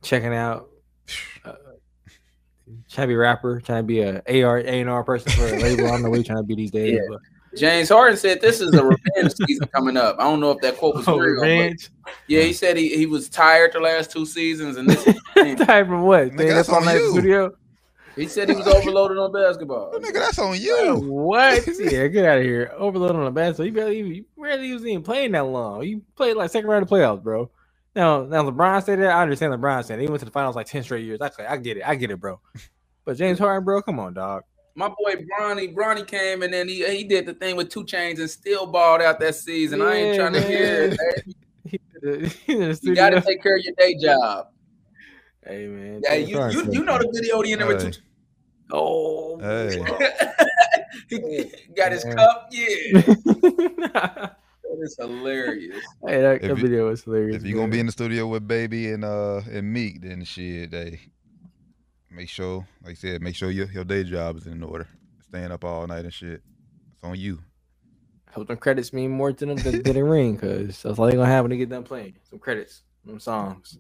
checking out, uh, trying to be a rapper, trying to be a AR A and R person for a label. I don't know what he's trying to be these days. Yeah. But James Harden said this is a revenge season coming up. I don't know if that quote was oh, real. revenge. yeah, he said he, he was tired the last two seasons, and this Type of what? Nigga, Staying that's on that in studio? He said he was overloaded on basketball. Oh, nigga, that's on you. what? yeah, get out of here. Overloaded on the basketball. So you barely, you barely was even playing that long. You played like second round of playoffs, bro. Now, now LeBron said that. I understand LeBron said he went to the finals like ten straight years. Actually, I get it. I get it, bro. But James Harden, bro, come on, dog. My boy Bronny, Bronny came and then he he did the thing with two chains and still balled out that season. I ain't Yeah, trying to hear it. man. man. He in You got to take care of your day job. Hey man. Yeah, James you you, you know the video the in there with Hey. two. Oh, Hey. he got his Yeah. cup. Yeah, hey, that is hilarious. that, If that you- video was hilarious. If you're gonna be in the studio with baby and uh and Meek, then shit, they make sure, like I said, make sure your your day job is in order. Staying up all night and shit. It's on you. hope them credits mean more to them than, than the ring, because that's all they gonna have when they get done playing. Some credits, some songs.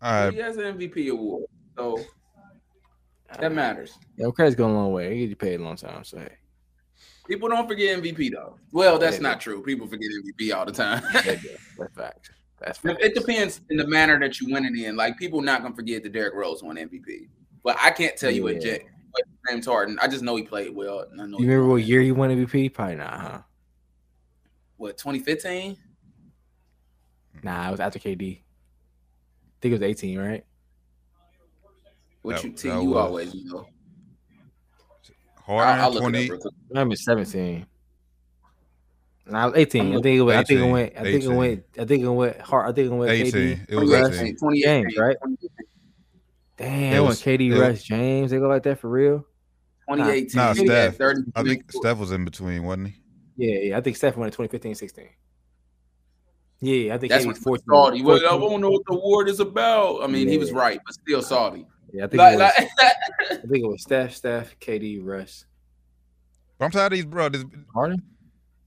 All right, he has an uh, MVP award, so that matters. Yeah, them credits go a long way. He get you paid a long time. So hey, People don't forget MVP though. Well, that's Yeah, not true. People forget MVP all the time. they that's facts. That's facts. it depends in the manner that you win it in. Like people not gonna forget that Derrick Rose won MVP, but I can't tell you what Yeah. J- what James Harden. I just know he played well. And I know You remember what year he won MVP? Probably not, huh? What 2015? Nah, it was after KD. I think it was 18, right? What That- you T? that You was- always know. I'll, Harden I'll twenty. it up real quick. Maybe 17. Nah, it was 18. I think it went. I think it went. I think it 18. went. I think it went hard. I think it went. 18. KD. It was Russ. 18. 2018, James, right? Damn, It it was- KD, it- Russ, James. They go like that for real. 2018. Nah, he Steph. I think Steph was in between, wasn't he? Yeah, yeah. I think Steph went in 2015, 16. Yeah, I think That's KD when was 14. salty. Well, I don't know what the award is about. I mean, he was right, but still salty. Yeah, I think, Like, it was, like, I think it was Steph, Steph, KD, Russ, But I'm tired of these, bro. This, Harden.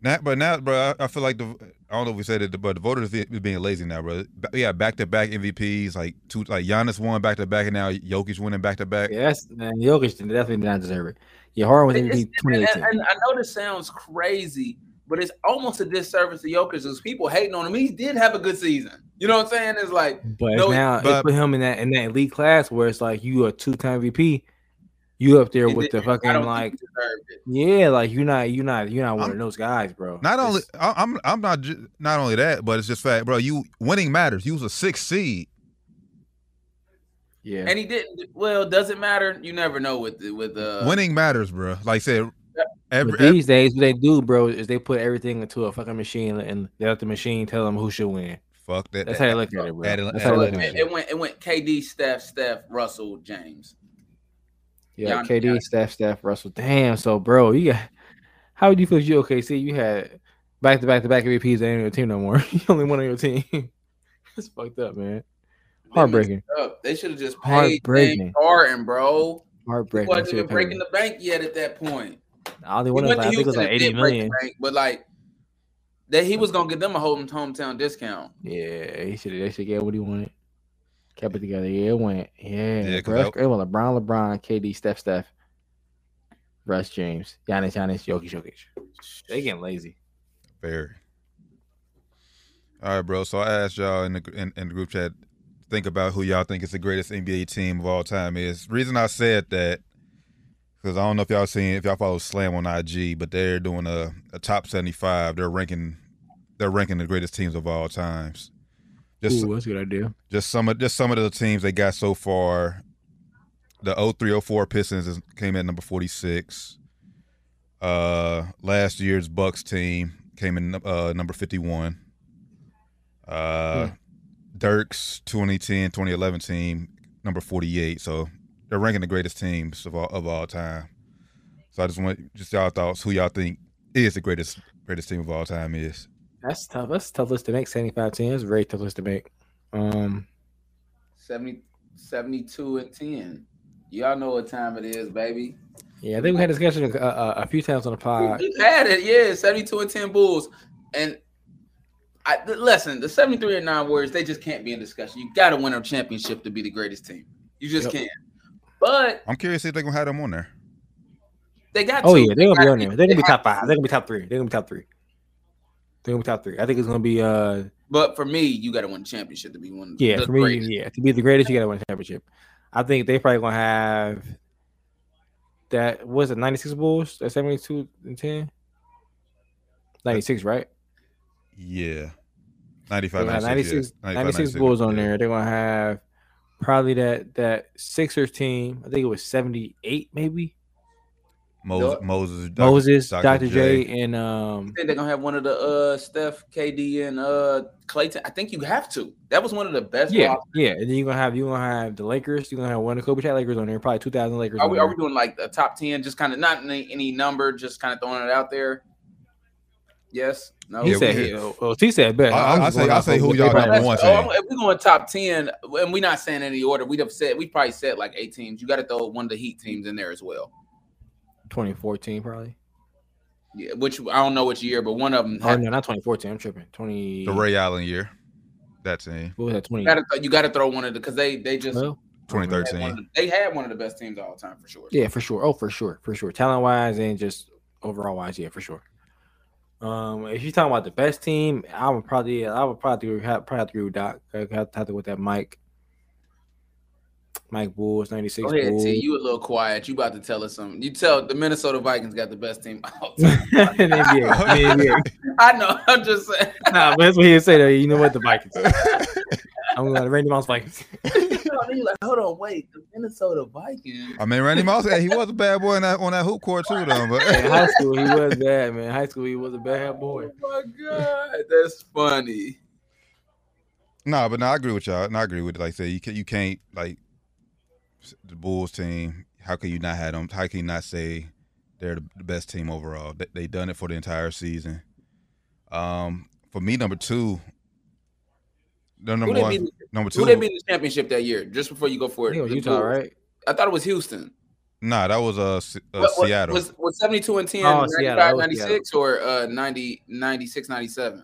now, but now, bro, I, I feel like the I don't know if we said it, but the voters is being lazy now, bro. Yeah, back to back MVPs, like two, like Giannis won back to back, and now Jokic winning back to back. Yeah, that's man. Jokic definitely did not deserve it. Yeah, Harden was It's- MVP and, 2018. and I know this sounds crazy, but it's almost a disservice to Jokic because people hating on him. He did have a good season. You know what I'm saying? It's like But No, now but- it put him in that in that elite class where it's like you a two time VP, you up there with the fucking like think he deserved it. yeah, like you're not you're not you're not one I'm- of those guys, bro. Not only It's- I, I'm I'm not ju- not only that, but it's just fact, bro. You winning matters. You was a six seed. yeah, And he didn't. Well, does it matter? You never know with with uh winning matters, bro. Like I said, every, but these days what they do, bro, is they put everything into a fucking machine and they let the machine tell them who should win. fuck that. That's how you look at it, bro. Add- That's add- how you So look it, at it, it. went it went KD, Steph, Steph, Russell, James. Yeah, Giannis- KD, Giannis. Steph, Steph, Russell. Damn, so bro, you got how would you feel if you OKC? You had back to back to back MVPs that ain't on your team no more. you only one on your team. That's fucked up, man. They Heartbreaking. messed up. They should have just paid Heartbreaking. James Harden, bro. He Heartbreaking. wasn't even breaking the bank yet at that point. I only He one went I to think it was like 80 million. break the million. bank, but like that he was gonna give them a home hometown discount. Yeah, he should. They should get what he wanted. Kept it together. Yeah, it went. Yeah, Yeah, 'cause bro. that- It went LeBron, LeBron, KD, Steph, Steph, Russ, James, Giannis, Giannis, Jokic, Jokic. They getting lazy. Very. All right, bro. So I asked y'all in the in, in the group chat, think about who y'all think is the greatest NBA team of all time is. Reason I said that because I don't know if y'all seen if y'all follow Slam on IG, but they're doing a, a top seventy five. They're ranking they're ranking the greatest teams of all times. Just Ooh, that's a good idea. just some of just some of the teams they got so far. The 0304 Pistons is, came in number 46. Uh, last year's Bucks team came in uh, number 51. Uh, Dirk's 2010 2011 team number 48. So they're ranking the greatest teams of all of all time. So I just want just y'all thoughts who y'all think is the greatest greatest team of all time is. That's tough. That's a tough list to make. Seventy-five teams, very tough list to make. Um, 70, 72 and 10. Y'all know what time it is, baby. yeah, I think we had discussion a, a, a few times on the pod. We've had it, yeah. 72 and 10 Bulls. And I th- listen, the 73 and 9 Warriors, they just can't be in discussion. You gotta win a championship to be the greatest team. You just Yep. can't. But I'm curious if they're gonna have them on there. they got Oh to. yeah, they're gonna be on there. They're gonna be top five. They're gonna be top three. They're gonna be top three. They're gonna be top three. I think it's gonna be uh But for me, you gotta win the championship to be one. yeah the for me greatest. yeah to be the greatest you gotta win the championship. I think they probably gonna have that was it 96 Bulls at 72 and 10? 96, right? Yeah. 95, They're gonna have 96, 96, yeah. 96 96, Bulls on yeah. there. They're gonna have probably that that Sixers team. I think it was 78, maybe. Moses, Dr- Moses, Dr. Moses, Dr. Dr. J, and um I think they're gonna have one of the uh Steph, KD, and uh Clayton. I think you have to. That was one of the best. yeah, rosters. yeah. And then you're gonna have you gonna have the Lakers. You're gonna have one of the Kobe Shaq Lakers on there. Probably 2,000 Lakers. Are we, are we doing like the top ten? Just kind of not any, any number, just kind of throwing it out there. Yes. No. He Yeah, said, we- he, oh, he said, bet. I- I- I'm I just say- I say who y'all everybody number one Oh, if we're going top ten, and we're not saying any order, we'd have said we probably said like eight teams. You got to throw one of the Heat teams in there as well. 2014, probably. Yeah, which I don't know which year, but one of them. Oh no, not 2014. I'm tripping. 20. The Ray Allen year. That team. What was that? 20. you got to you got to throw one of the because they they just Well, had one 2013. of the- they had one of the best teams all the time for sure. Yeah, for sure. Oh, for sure, for sure. Talent wise and just overall wise, yeah, for sure. Um, if you're talking about the best team, I would probably, I would probably have, probably have to agree with Doc. I have, have to go with that Mike, Mike Bulls, '96 Go ahead, Bulls. T. You a little quiet. You about to tell us something. You tell the Minnesota Vikings got the best team all time. In the NBA, in the NBA. I know. I'm just saying. Nah, but that's what he though. You know what? The Vikings. I'm going to Randy Moss Vikings. you like, hold on, wait, the Minnesota Vikings. I mean, Randy Moss, hey, he was a bad boy in that, on that hoop court too, though. In But high school, he was bad, man. High school, he was a bad boy. Oh my god, that's funny. no, but no, I agree with y'all. And I agree with it. Like I said, you can you can't like the Bulls team. How can you not have them? How can you not say they're the the best team overall? They, they done it for the entire season. Um, for me, number two. The Who number they one, beat? number two. Who they beat in the championship that year? Just before you go for it, He was The Utah, Bulls. right? I thought it was Houston. Nah, that was uh, uh What- what- Seattle. Was, was 72 and 10, Oh, 95, Seattle. That was 96, or uh, 90, 96, 97? I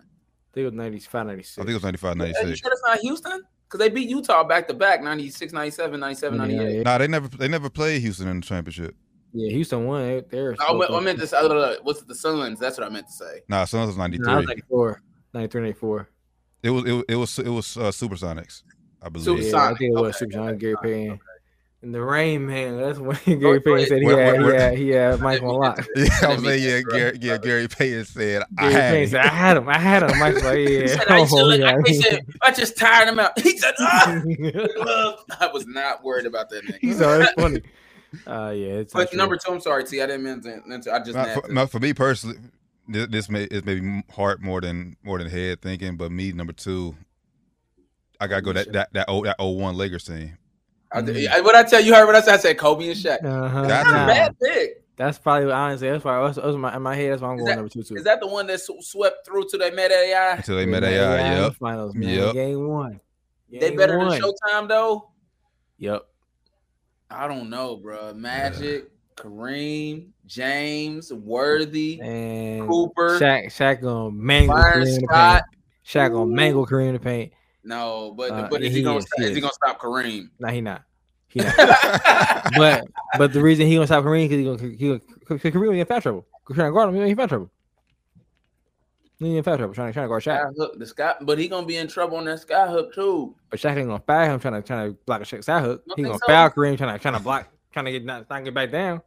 think it was 95, 96. I think it was 95, Are you 96. sure it's not Houston? Because they beat Utah back to back 96, 97, 97, Yeah, 98. yeah. Nah, they never they never played Houston in the championship. Yeah, Houston won. They- They're I meant, I meant to say, uh, what's it, the Suns? That's what I meant to say. Nah, Suns was 93. Nah, 94. 93, 94. It was it, was- it was it was uh, Supersonics, I believe. Super- Yeah, I think it was okay. Super Sonic, Gary Payton. And the Rain Man, that's when Gary Payton said he Wait, had, wait, he wait. had, he had Mike on lock. Yeah, I was saying, yeah, Gary, yeah, Gary Payton said, I Gary had Payton said, I had him. I had him. Mike's like, He yeah. said, I, used Oh, look- yeah. he said, I just tired him out. He said, ah! I was not worried about that nigga. He's always funny. Uh, yeah, it's not But number two, I'm sorry, T. I didn't mean to. I just Not for, not for me personally, this, this may is maybe heart more than more than head thinking, but me number two, I gotta go that that that oh that old 01 Lakers team. I, I, what I tell you, heard what I said. I said Kobe and Shaq. Uh-huh. Got to. Nah, Bad pick. that's probably honestly that's why that's, that's my, in my head. That's why I'm Is going that- number two too. Is that the one that sw- swept through to they met AI? Until they Yeah, met man, AI. yeah, Yep. Finals, man. Yep. Game one. They better one. than Showtime though. Yep. I don't know, bro. Magic, Kareem, James, Worthy, And Cooper, Shaq, Shaq gonna mangle Byron Kareem in the Scott. paint. Shaq gonna mangle Kareem in the paint. No, but Uh, but is he he gonna is, stop, he is he gonna stop Kareem? Nah, he not. He not. but but the reason he gonna stop Kareem because he gonna he gonna Kareem in foul trouble. Trying to guard him, he in foul trouble. He in foul trouble trying to trying to guard Shaq, hook, the sky, but he gonna be in trouble on that sky hook too. but Shaq ain't gonna foul him trying to trying to block a Shaq side hook. He gonna so? foul Kareem trying to trying to block trying to get not, not get back down.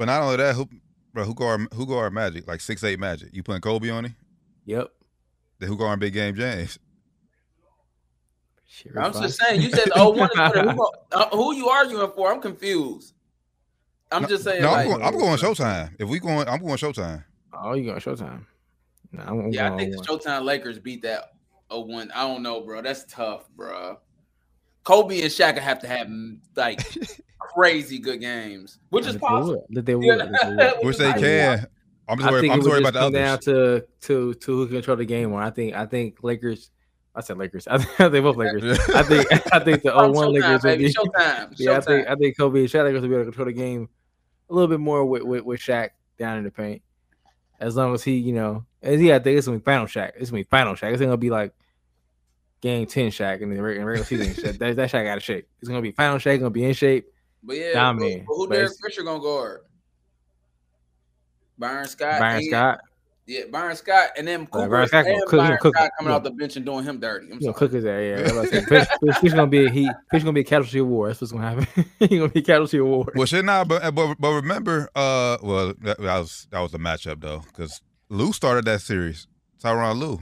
But not only that, who bro, who guard who guard Magic like six eight Magic? You putting Kobe on him? Yep. Then who guard Big Game James? Shit, I'm Rich just saying. You said oh one. Who, uh, who you arguing for? I'm confused. I'm just saying. No, like, I'm going. I'm going Showtime. If we going, I'm going Showtime. Oh, you going Showtime? Nah, I'm, I'm yeah, I think the. Showtime Lakers beat that 01. I don't know, bro. That's tough, bro. Kobe and Shaq have to have like crazy good games, which is That possible. would. That they would. Yeah. that they would. Which they can. I'm just worried. I'm just would worried just about the come down to to to who can control the game more. I think I think Lakers. I said Lakers. I think they both Lakers. I think I think the Oh, 01 Showtime, Lakers would baby. be. Showtime. Yeah, I think I think Kobe and Shaq Lakers will be able to control the game a little bit more with with, with Shaq down in the paint. As long as he, you know, as yeah, I think it's gonna be final Shaq. It's gonna be final Shaq. It's gonna be like game ten Shaq in the reg- in regular season. Shaq. That, that Shaq out of shape. It's gonna be final Shaq. Gonna be in shape. But yeah, Dominating. but who But Derek Fisher gonna guard? Byron Scott. Byron and- Scott. Yeah, Byron Scott, and then Cooper Byron Scott gonna and cook- Byron cook- Scott coming yeah. off the bench and doing him dirty. I'm sorry. cook his ass. Yeah, I'm about to say, Fish, Fish, Fish gonna be a he. Fish gonna be a casualty of war. That's what's gonna happen. he gonna be a casualty of war. Well, shit, nah, but but but remember, uh, well, that, that was that was the matchup though, because Lue started that series. Tyronn Lue.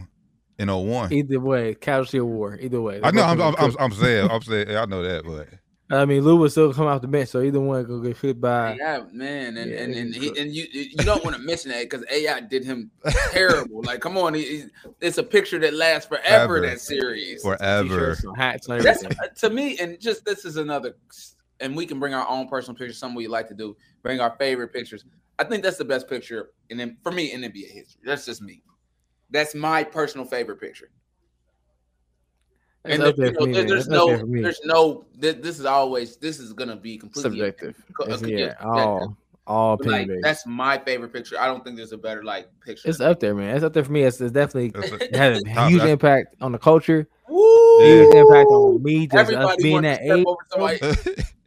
in 01. Either way, casualty of war. Either way, I know. I'm, I'm, I'm, I'm saying. I'm saying. I know that, but cooked. I mean, Lue will still come off the bench, so either one could get hit by. Yeah, man, and Yeah, and and, he he, and you you don't want to mention that because AI did him terrible. like, come on, he, he- it's a picture that lasts forever. Ever. That series. forever. Hats and That's to me, and just this is another, and we can bring our own personal pictures. Something we like to do, bring our favorite pictures. I think that's the best picture, and then for me in NBA history. That's just me. That's my personal favorite picture. It's and up there- there you know, me, there's It's up there no, there's no. This, this is always. This is gonna be completely subjective. co- yeah, yeah, all all But, like, based. that's my favorite picture. I don't think there's a better like picture. It's up there, man. It's up there for me. It's, it's definitely That's a- it had a Top- huge that's- impact on the culture. Woo! Huge impact on me. Just us Everybody being wanted that to step age.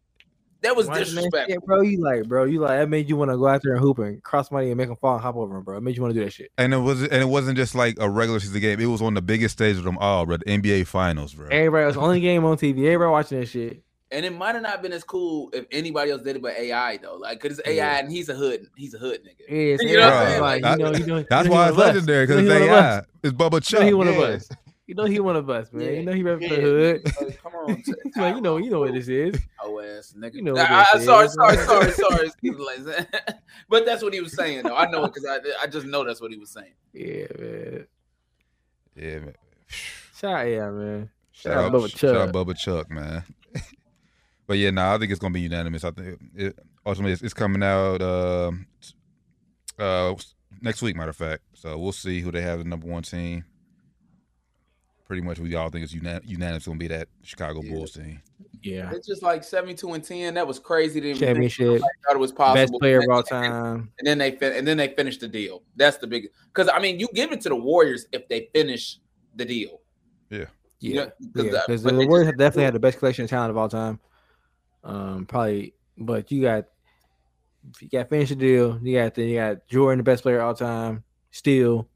over somebody. That was Watching disrespectful. shit, bro. You like, bro. You like that made you want to go out there and hoop and cross money and make them fall and hop over them, bro. It made you want to do that shit. and it was and it wasn't just like a regular season game. It was on the biggest stage of them all, bro. The NBA Finals, bro. Everybody was the only game on TV. Everybody watching that shit. And it might have not been as cool if anybody else did it, but AI though, like, cause it's AI Yeah. and he's a hood, he's a hood nigga. Yeah, You know what I'm saying? like, That- you know, you know, That's you know why it's one of us. legendary because know it's he one of AI. us. It's Bubba You Chuck. know he one of us. You know he one of us, man. Yeah. You know he represent Yeah. the hood. Like, Come on, Like, you know, you know what this is. Oh ass nigga. You know what I, this sorry, is. sorry, sorry, sorry. Excuse like that. but that's what he was saying though. I know it because I I just know that's what he was saying. Yeah, man. Yeah, man. Shout out, yeah, man. Shout, Shout out out, Bubba shout out Chuck. Bubba Chuck, man. but yeah, nah, I think it's gonna be unanimous. I think it, ultimately it's, it's coming out uh, uh, next week, matter of fact. So we'll see who they have the number one team. Pretty much, we all think it's unan- unanimous gonna be that Chicago Yeah. Bulls team. Yeah. It's just like seventy two and ten. That was crazy. To even think Championship. nobody thought it was possible. Best player of all time. And then they fin- and then they finished the deal. That's the big because I mean you give it to the Warriors if they finish the deal. Yeah. Yeah, 'cause Yeah. Because but the they Warriors just- definitely had the best collection of talent of all time. Um, probably, but you got if you got finish the deal. You got then you got Jordan, the best player of all time. Still,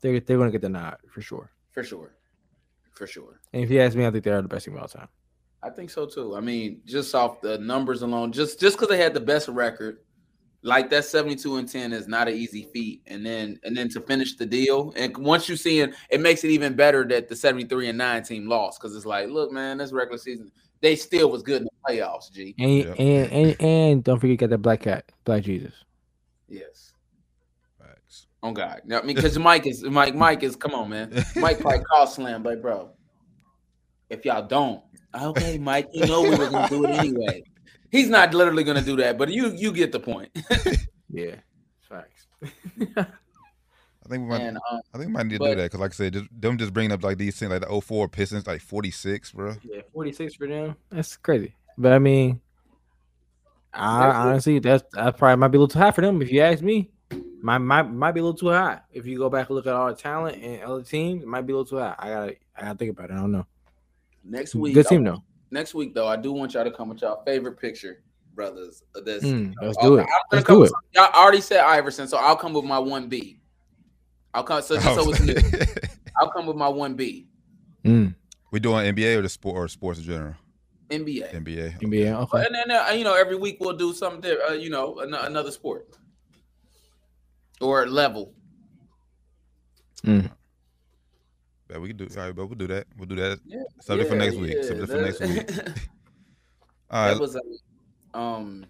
they're they're gonna get the nod for sure. for sure, for sure. And if you ask me, I think they are the best team of all time. I think so too. I mean, just off the numbers alone, just just because they had the best record, like that seventy-two and ten is not an easy feat. And then and then to finish the deal, and once you see it, it makes it even better that the seventy-three and nine team lost because it's like, look, man, this regular season they still was good in the playoffs. G, And Yep. and, and and don't forget you got that black cat, Black Jesus. yes. Facts. Oh God, no, I mean, because Mike is Mike. Mike is come on, man. Mike probably call slam, like bro. If y'all don't, okay, Mike, you know we were gonna do it anyway. He's not literally gonna do that, but you you get the point. Yeah, facts. I think we might. and um, I think we might need to but- do that because, like I said, just them just bringing up like these things, like the 04 Pistons, like 46, bro. yeah, forty six for them. That's crazy. But I mean, I honestly that's that probably might be a little too high for them. If you ask me, might might might be a little too high. If you go back and look at all the talent and other teams, it might be a little too high. I gotta I gotta think about it. I don't know. next week, Good team though. next week though, I do want y'all to come with y'all favorite picture, brothers. of This Mm, let's I'll- do it. I'm Let's do it. some- y'all already said Iverson, so I'll come with my one B. I'll come so, so it's new. I'll come with my one B. Mm, we doing NBA or the sport or sports in general? NBA. NBA. NBA. Okay. And then uh, you know, every week we'll do something. di- Uh, you know, an- another sport or level. Yeah, we can do. All right, but we'll do that. We'll do that. Yeah, Subject for next week. yeah, Subject for next week. All that was a, um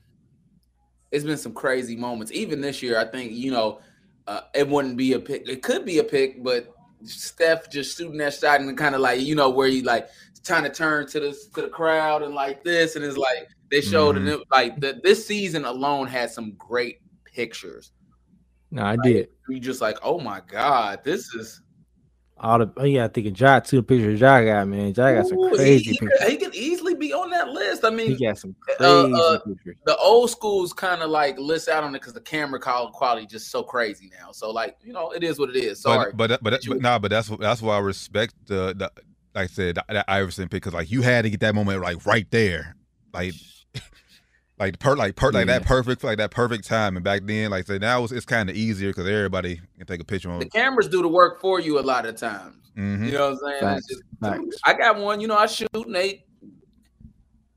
it's been some crazy moments even this year i think you know uh, it wouldn't be a pick it could be a pick but steph just shooting that shot and kind of like you know where he like trying to turn to the to the crowd and like this and it's like they showed Mhm. it like the, this season alone had some great pictures No, I did. you just like oh my god this is All the oh yeah, I think of Ja too. The pictures Ja got man. Ja got some Ooh, he- crazy he, could, pictures. he could easily be on that list i mean He got some Uh, crazy uh, pictures. the old school's kind of like list out on it because the camera quality just so crazy now. So like you know, it is what it is. Sorry, But but but, But but nah, but that's that's why I respect the, the like I said that, that Iverson pick because like you had to get that moment like right there, like like per like per like that perfect like that perfect time. And back then, like I said, now it's, it's kind of easier because everybody can take a picture on. the cameras do the work for you a lot of times. hmm You know what I'm saying? Facts, just- facts. I got one. You know, I shoot and they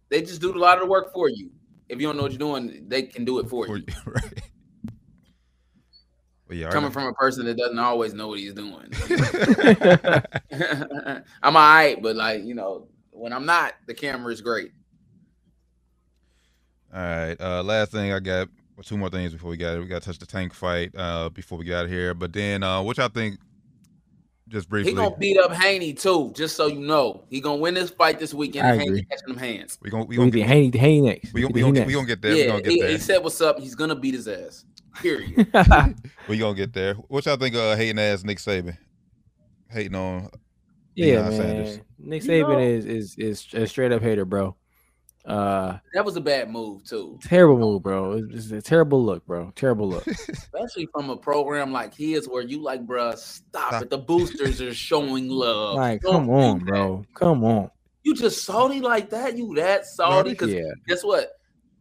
they just do a lot of the work for you. If you don't know what you're doing, they can do it for For you. you, right? But yeah, Coming our- from a person that doesn't always know what he's doing. I'm all right, but like, you know, when I'm not, the camera is great. All right. Uh, last thing I got. well, Two more things before we got it. We got to touch the tank fight uh, before we get out of here. But then, uh, which I think, just briefly, He gonna beat up Haney too, just so you know. He gonna win this fight this weekend. I and Haney agree. catching them hands. we gonna we We gonna get get, Haney, Haney next. we gonna, we gonna, Haney get, we gonna get there. we yeah, gonna get he, there. he said what's up. He's gonna beat his ass. Period. next. we gonna get there. What y'all think? Uh, hating ass Nick Saban, hating on. yeah, Deion man. Sanders. Nick You Saban know- is is is a straight up hater, bro. Uh, that was a bad move too, terrible move, bro. It's, it's a terrible look, bro. Terrible look. especially from a program like his, where you like, bruh, stop, Stop. it. The boosters are showing love. Like, Don't come on, that. bro. Come on. You just salty like that? You that salty? Because Yeah. guess what?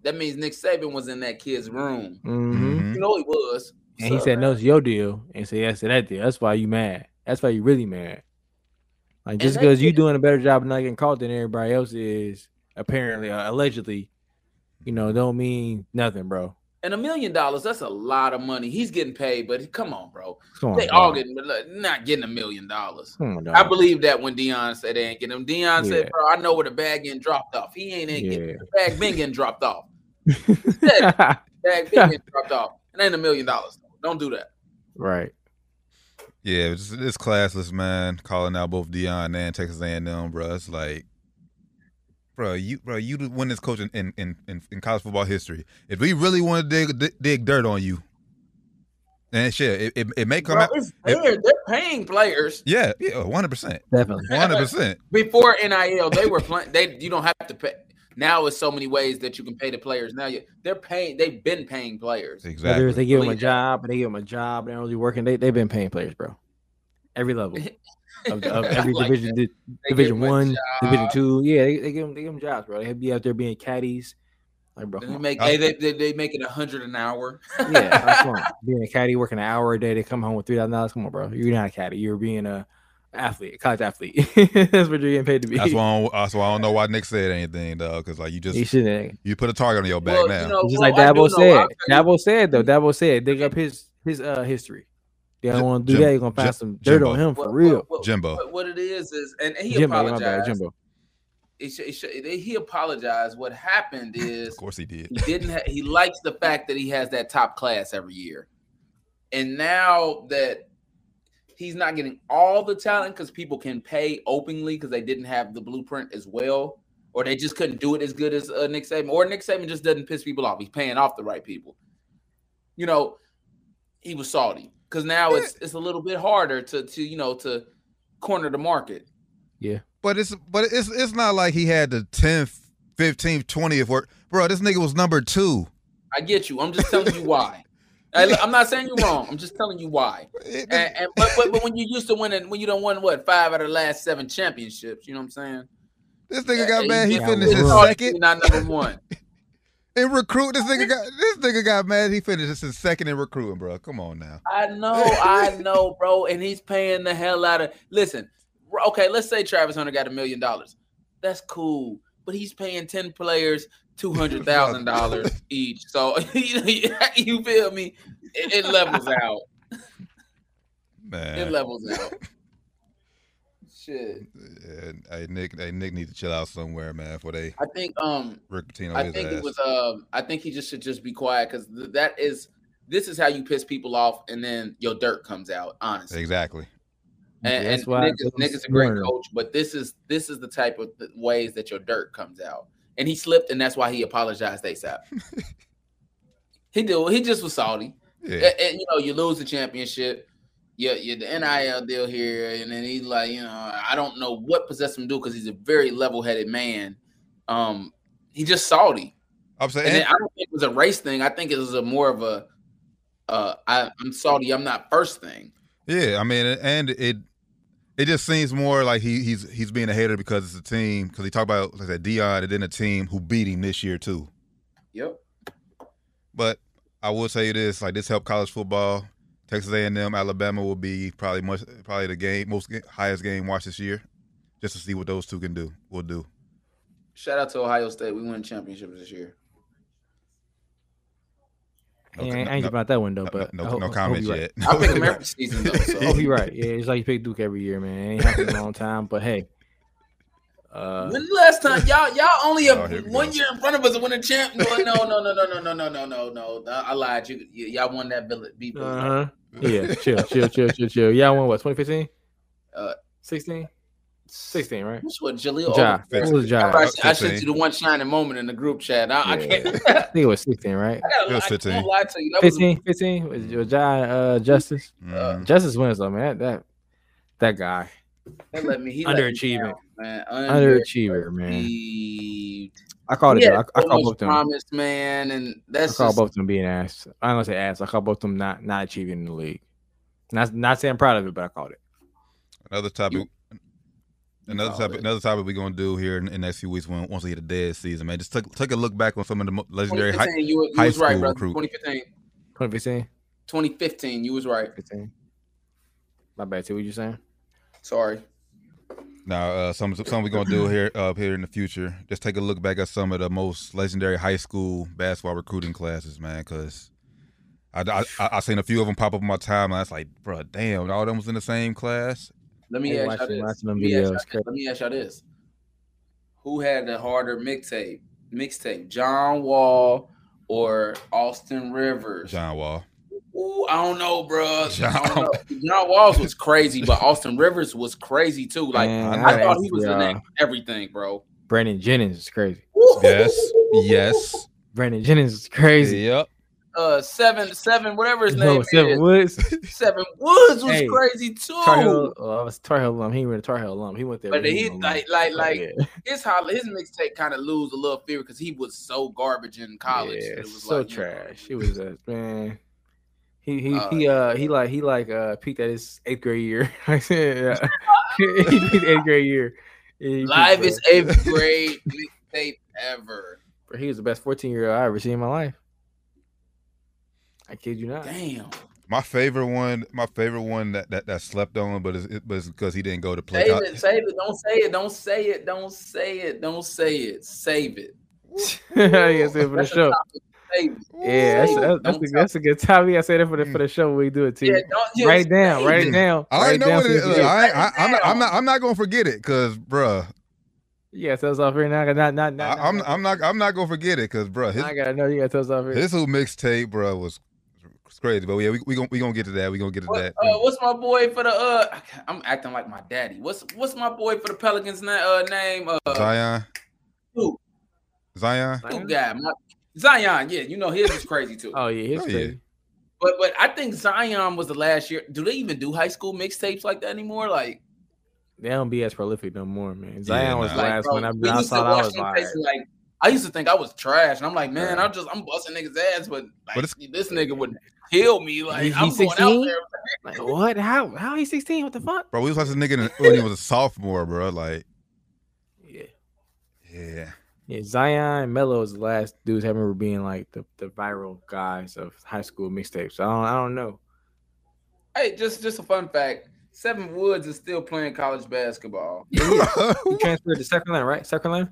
That means Nick Saban was in that kid's room. hmm Mhm. You know he was. And he said no it's your deal, and said yes to that deal. That's why you mad. That's why you really mad. Like just because you doing a better job of not getting caught than everybody else is, apparently, uh, allegedly, you know, don't mean nothing, bro. And a million dollars, that's a lot of money. He's getting paid, but come on, bro. Come on, They all getting not getting a million dollars. I believe that when Deion said they ain't getting him. Deion said, bro, I know where the bag getting dropped off. He ain't, ain't getting Yeah. the bag been getting dropped off. Bag been getting dropped off. It ain't a million dollars. Don't do that. right. Yeah, it's, it's classless, man. Calling out both Deion and Texas A&M, bro. It's like, bro, you, bro, you the winningest coach in in, in, in in college football history. If we really want to dig, dig dig dirt on you, and shit, it, it, it may come Bro, out. it- They're paying players. Yeah, yeah, one hundred percent, Definitely. one hundred percent. Before NIL, they were playing. They you don't have to pay. Now it's so many ways that you can pay the players. Now you they're paying. They've been paying players. Exactly. it's they give them a job, or they give them a job, they're only working. They they've been paying players, bro. Every level of, of every Like division, di- division give 'em a one, division two. Yeah, they, they give them they give them jobs, bro. They be out there being caddies. Like, bro, They make I- hey, they, they, they make it a hundred an hour. yeah, like, come. Being a caddy, working an hour a day, they come home with three thousand dollars. Come on, bro. You're not a caddy. You're being a athlete, a college athlete. that's what you're getting paid to be. That's why. I don't, that's why I don't know why Nick said anything, though, because like you just he shouldn't. you put a target on your back Well, now. you know, Just well, like Dabo said. I'll tell you- Dabo said though. Dabo said dig up his his uh history. They don't want to do Jim- that. You're gonna find Jim- some dirt on him for what- real. what- what- Jimbo. What, what it is is, and he Jimbo, apologized. bad, Jimbo. He, sh- he, sh- he apologized. What happened is of course he did. he didn't. Ha- he likes the fact that he has that top class every year, and now that he's not getting all the talent because people can pay openly because they didn't have the blueprint as well, or they just couldn't do it as good as uh, Nick Saban, or Nick Saban just doesn't piss people off. He's paying off the right people. You know, he was salty because now it's it's a little bit harder to to you know to corner the market. Yeah, but it's but it's it's not like he had the tenth, fifteenth, twentieth work, bro. This nigga was number two. I get you. I'm just telling you why. I, I'm not saying you're wrong. I'm just telling you why. And, and but, but but when you used to winning, when you don't win what five out of the last seven championships, you know what I'm saying? this nigga got Yeah, mad. He got finished his Bro. second Not number one. in recruit. This nigga got this nigga got mad. He finished his second in recruiting, bro. Come on now. I know, I know, bro. And he's paying the hell out of. Listen, okay, let's say Travis Hunter got a million dollars. That's cool, but he's paying ten players two hundred thousand dollars each. So you feel me? It, it levels out. Man. It levels out. Shit. Yeah, hey Nick, hey Nick need to chill out somewhere, man. For they I think um Rick Pitino I think ass. it was um I think he just should just be quiet because th- that is this is how you piss people off and then your dirt comes out, honestly. exactly. And, That's and why Nick, it is, was Nick is a great coach, but this is this is the type of th- ways that your dirt comes out. And he slipped, and that's why he apologized ASAP. he did. He just was salty. Yeah, And, and, you know, you lose the championship. You the NIL deal here, and then he's like, you know, I don't know what possessed him to do because he's a very level-headed man. Um, he just salty. I'm saying. I don't think it was a race thing. I think it was a more of a uh I, I'm salty, I'm not first thing. Yeah, I mean, and it it just seems more like he he's he's being a hater because it's a team. Because he talked about like said, Deion and then a team who beat him this year too. Yep. But I will tell you this: like this helped college football. Texas A&M, Alabama will be probably much probably the game most highest game watched this year, just to see what those two can do. Will do. Shout out to Ohio State. We won championships this year. No, yeah, I no, ain't no, jumping out that window, no, but no, no, no I comments right. yet. I pick him every season though. So. I hope you're right. Yeah, it's like you pick Duke every year, man. It ain't happened in a long time, but hey. Uh, When the last time y'all y'all only Oh, have here we one go. year in front of us to win a champ? No, no, no, no, no, no, no, no, no, no, no. I I lied. You, y- y'all won that billet. Beat uh-huh. Yeah, chill, chill, chill, chill, chill. Yeah, I won what, 2015? Uh, 16? 16, right? Which was Jahlil? Ja. Okafor. It was Ja. I, I sent you the one shining moment in the group chat. I, I can't. I think it was 16, right? I gotta It was lie. I 15. can't lie to you. That was 15, 15 was your Ja uh, Justise. Mhm. Justise wins though, man. That that guy. that let me. He let me down, man. Underachiever, man. Underachieved. I called it. had though. I, I called much both them. promise, man, and I that's call just, both of them being ass. I don't say ass. I call both of them not not achieving in the league. Not not saying I'm proud of it, but I called it. Another topic. Another called topic. it. Another topic we're gonna do here in, in the next few weeks when once we hit the dead season, man. Just take take a look back on some of the legendary high, 2015. You, you high was right, school brother. recruit. 2015. 2015, 2015. You was right. 15. My bad. See what you saying? Sorry. Now, uh, some some we're gonna do here up here in the future. Just take a look back at some of the most legendary high school basketball recruiting classes, man. Because I, I I I seen a few of them pop up on my timeline. It's like, bro, damn, all them was in the same class. Let me Hey, ask y'all this. Let me ask y'all- crazy. Let me ask y'all this. Who had the harder mixtape? Mixtape, John Wall or Austin Rivers? John Wall. Ooh, I don't know, bro. John- I. John Walls was crazy, but Austin Rivers was crazy too. Like Man, I I thought he was ask in y'all. everything, bro. Brandon Jennings is crazy. Yes, yes. Brandon Jennings is crazy. Yep. Uh, seven, seven, whatever his No, name Seven is. Woods. Seven Woods was Hey, crazy too. Tar Heel, uh, I was Tar Heel alum. He went to Tar Heel alum. He went there. But when he was like like like Yeah. his his mixtape kind of lose a little fear because he was so garbage in college. Yeah, it was so like, you know, trash. He was a man. He he Uh, he uh he like he like uh peaked at his eighth grade year. I said yeah. he peaked eighth grade year. Yeah, live is eighth grade mixtape ever. Bro, he was the best fourteen year old I ever seen in my life. I kid you not. Damn. My favorite one, my favorite one that that, that slept on, but it's, it was because he didn't go to play. Save co- it, save it. Don't say it. Don't say it. Don't say it. Don't say it. Save it. yeah, say it for the show. topic. Save. Yeah, that's, that's, that's, a, that's a good topic. I say that for the for the show. when We do it too. Yeah, don't just write it down. save Write it it. down. I write already know down what so it you is. forget. I, I, I'm not. I'm not. I'm not gonna forget it, cause, bruh, Yeah, tell us off here now. Not not not. I, I'm. I'm not. I'm not gonna forget it, cause, bruh, his I gotta know. You gotta tell us off here. his whole mixtape, bruh, was was crazy. But yeah, we we gonna we gonna get to that. We gonna get to What, that. uh, what's my boy for the uh? I'm acting like my daddy. What's what's my boy for the Pelicans na- uh, name? Uh, Zion. who? Zion. Who guy? My, Zion. Yeah, you know his is crazy too. Oh yeah, his Oh, yeah. But but I think Zion was the last year. Do they even do high school mixtapes like that anymore? Like, They don't be as prolific no more, man. Zion was the like last bro, one. I, we I used to saw. I watch was them like, places, like I used to think I was trash, and I'm like, man, Yeah. I'm just I'm busting niggas ass, but like But it's- this nigga would kill me. Like He- I'm he's going out 16? there. like, what? How? How he sixteen? What the fuck? Bro, we was watching this nigga in- when he was a sophomore, bro. Like, Yeah, yeah. Yeah. Zion and Melo is the last dudes I remember being like the, the viral guys of high school mixtapes. I don't. I don't know. Hey, just just a fun fact: Seven Woods is still playing college basketball. He transferred to South Carolina, right? South Carolina.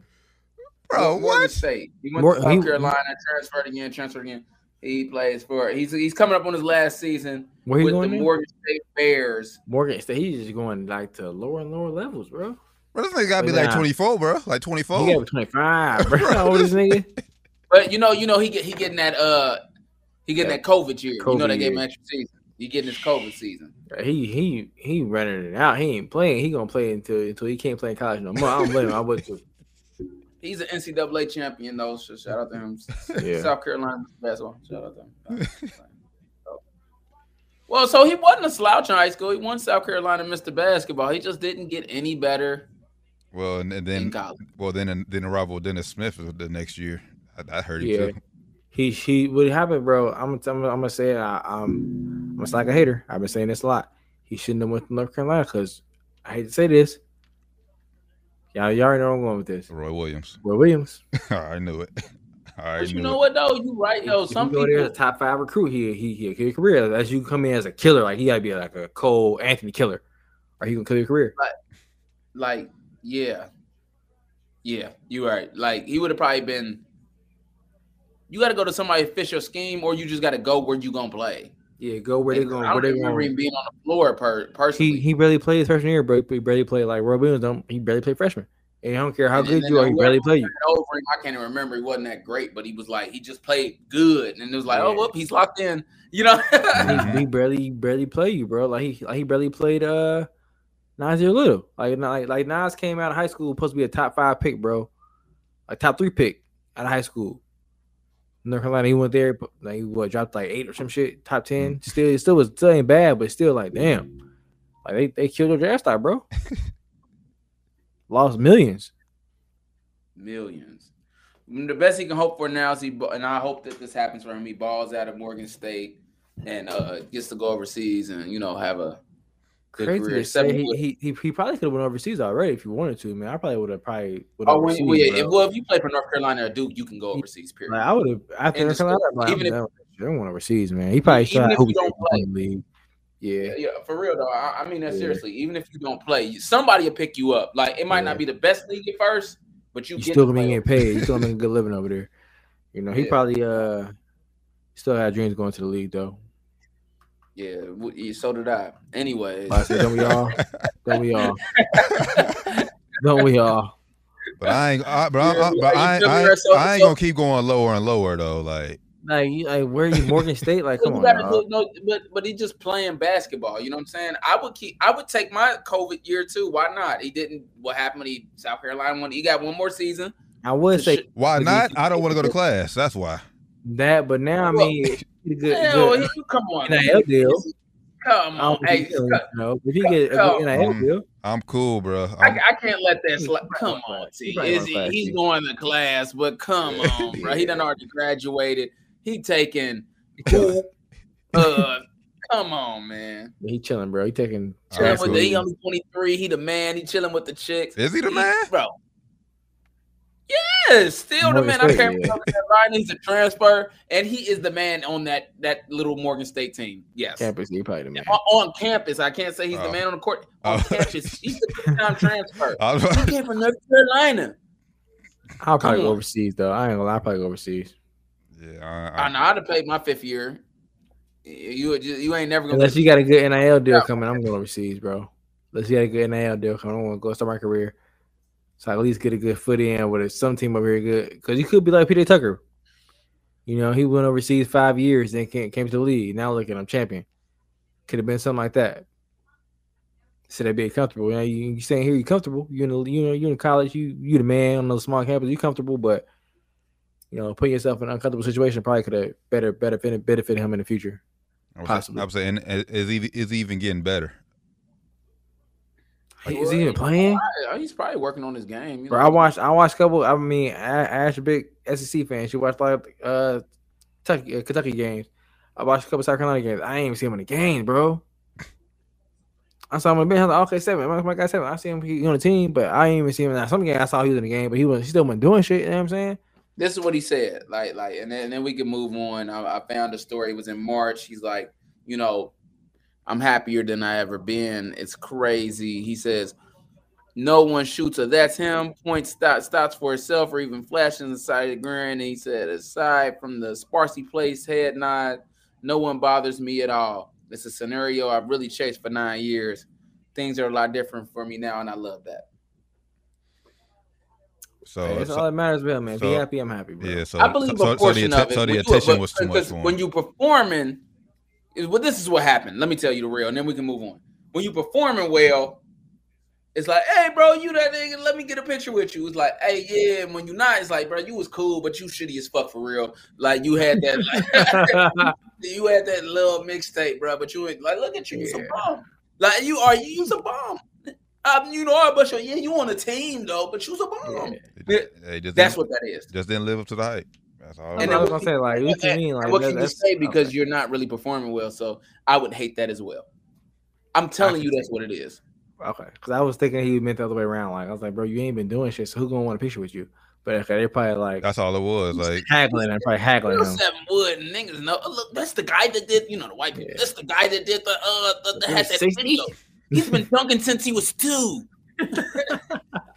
bro, Morgan what? State. He went Mor- to South he- Carolina, transferred again, transferred again. He plays for. He's he's coming up on his last season with the going? now? Morgan State Bears. Morgan State. He's just going like to lower and lower levels, bro. Bro, this nigga gotta be like nah. 24, bro. Like 24. He got twenty five, bro. How old is this nigga? But you know, you know, he get he getting that uh he getting that COVID year. you know, they gave him extra season. He getting his COVID season. He he he running it out. He ain't playing. He gonna play until until he can't play in college no more. I don't blame him. I would too. He's an NCAA champion though. So shout out to him. Yeah. South Carolina basketball. Shout out to him. Well, so he wasn't a slouch in high school. He won South Carolina Mr. Basketball. He just didn't get any better Well, and, and then, well, then, then arrival of Dennis Smith the next year. I, I heard him Yeah. too. He he what happened, bro? I'm I'm, I'm gonna say it. I, I'm I'm just like a hater. I've been saying this a lot. He shouldn't have went to North Carolina because I hate to say this. Y'all, y'all already know where I'm going with this. Roy Williams. Roy Williams. I knew it. I But you know it. what though? You right, yo. If Some you go people a top five recruit, he he he he a career. As you come in as a killer, like he gotta be like a Cole Anthony killer, or he gonna kill your career. like, yeah, yeah, you right. Like he would have probably been you got to go to somebody official scheme, or you just got to go where you gonna play. Yeah, go where they going. I Where don't they remember going. him being on the floor per personally. He he barely played his freshman year, bro. He barely played like Roy Williams. Don't he barely played freshman? And I don't care how And good you are, he barely played you. over him, I can't even remember. He wasn't that great, but he was like he just played good, and it was like, oh, whoop, he's locked in. You know, he, he barely barely play you, bro. Like he like he barely played uh Nassir Little. Like like like Nas came out of high school supposed to be a top five pick, bro. A top three pick out of high school. North Carolina, he went there, but like he what dropped like eight or some shit, top ten. Still, it still was still ain't bad, but still like damn, like they they killed your draft stock, bro. Lost millions. millions. Mm, The best he can hope for now is he, and I hope that this happens for him. He balls out of Morgan State and uh gets to go overseas and you know have a Crazy to say he, he he he probably could have went overseas already if he wanted to. Man, I probably would have probably Oh, overseas. well, yeah, if, well, if you play for North Carolina or Duke, you can go overseas. Period. Like I would have after the North Carolina, like, even if- that shit. I overseas, man. He probably Even if you don't in play. the league. Yeah, Yeah, for real though. I, I mean that Yeah. seriously. Even if you don't play, somebody will pick you up. Like it might Yeah. not be the best league at first, but you, you get still gonna be getting paid. You still making a good living over there. You know, he Yeah. probably uh still had dreams going to the league though. Yeah, so did I. Anyways, Like I said, don't we all? Don't we all? Don't we all? But I ain't. I, but I, I, but you I, I, I ain't gonna keep going lower and lower though. Like Like, you, like where are you, Morgan State? Like, come on, gotta dog. do- no, but but he just playing basketball. You know what I'm saying? I would keep. I would take my COVID year too. Why not? He didn't. What happened? when He South Carolina one. He got one more season. I would say sh- why not? I don't want to go to class. That's why. that, but now I mean, he good, Hell, good he- come on, NIL deal. Come I on, don't think hey, he cut- you know, if he get a Come good NIL on. deal, I'm cool, bro. I, I'm, I can't let that slide. Come on, T. He Is he, he's going to class, but come on, bro. He done already graduated. He taking. Uh, come on, man. he chilling, bro. He taking. Chilling Alright, with the, he only 23. He the man. He chilling with the chicks. Is he the man? bro? Yes, still the Morgan man. I State, can't yeah. remember that line. He's a transfer, and he is the man on that that little Morgan State team. Yes, campus. He probably the man. on, on campus. I can't say he's the Oh. man on the court. On Oh. campus, he's the big time transfer. I was He came from North Carolina. I'll probably Come go on. overseas though. I ain't gonna lie. I'll probably go overseas. yeah, I I, know. I'd have paid my fifth year. You just, you ain't never gonna. Unless you got a good NIL deal Yeah. coming, I'm going overseas, bro. Unless you got a good NIL deal coming, I don't want to go start my career. So I at least get a good foot in with some team over here good. Because you could be like PJ Tucker. You know, he went overseas five years, then came, came to the league. Now look at him, champion. Could have been something like that. So they be comfortable. You know, you, you staying here, you comfortable. You in the, you know, you in college, you you the man on the small campus, you comfortable, but you know, putting yourself in an uncomfortable situation probably could have better better benefit, benefit him in the future. I was, Possibly. I was saying, is he is even getting better? Is he even playing? He's probably working on his game. You Bro, know? I watched. I watched a couple. I mean, I, I a big SEC fan. She watched like uh Kentucky, uh, Kentucky games. I watched a couple South Carolina games. I ain't even see him in the game, bro. I saw him on the bench. I was like, okay, seven. My, my guy seven. I see him he on the team, but I ain't even see him in that. Some game I saw he was in the game, but he was he still wasn't doing shit. You know what I'm saying? this is what he said. Like, like, and then, and then we can move on. I, I found a story. It was in March. He's like, you know, I'm happier than I ever been. It's crazy. He says, no one shoots her. That's him. Point stop, stops for himself or even flashing the side of the grin. And he said, aside from the sparsely placed head nod, no one bothers me at all. It's a scenario I've really chased for nine years. Things are a lot different for me now, and I love that. So, Hey, that's so- all that matters, about man. Be so- happy. I'm happy, bro. yeah, so I believe so, a so, so the portion of it. so the when you- attention was too much because for. When you performing, is well, this is what happened. Let me tell you the real, and then we can move on. When you performing well, it's like, hey, bro, you that nigga. Let me get a picture with you. It's like, hey, yeah. And when you not, it's like, bro, you was cool, but you shitty as fuck for real. Like you had that, like, you had that little mixtape, bro. But you ain't like, look at you, you a bomb. Like you are, you was a bomb. Um, you know, I but yeah, you on the team though, but you was a bomb. He just- he just That's what that is. just didn't live up to the hype. That's all. And And I then was gonna say, like, what you mean? Like, what that- can you say because okay. you're not really performing well? So I would hate that as well. I'm telling you, that's what it is. Okay, because I was thinking he meant the other way around. Like I was like, bro, you ain't been doing shit, so who gonna want a picture with you? But okay, they're probably like That's all it was. Like haggling and probably haggling him. Seven Wood niggas know. oh, Look, that's the guy that did. You know the white people. Yeah. That's the guy that did the uh the, that had that 60? video. He's been dunking since he was two. He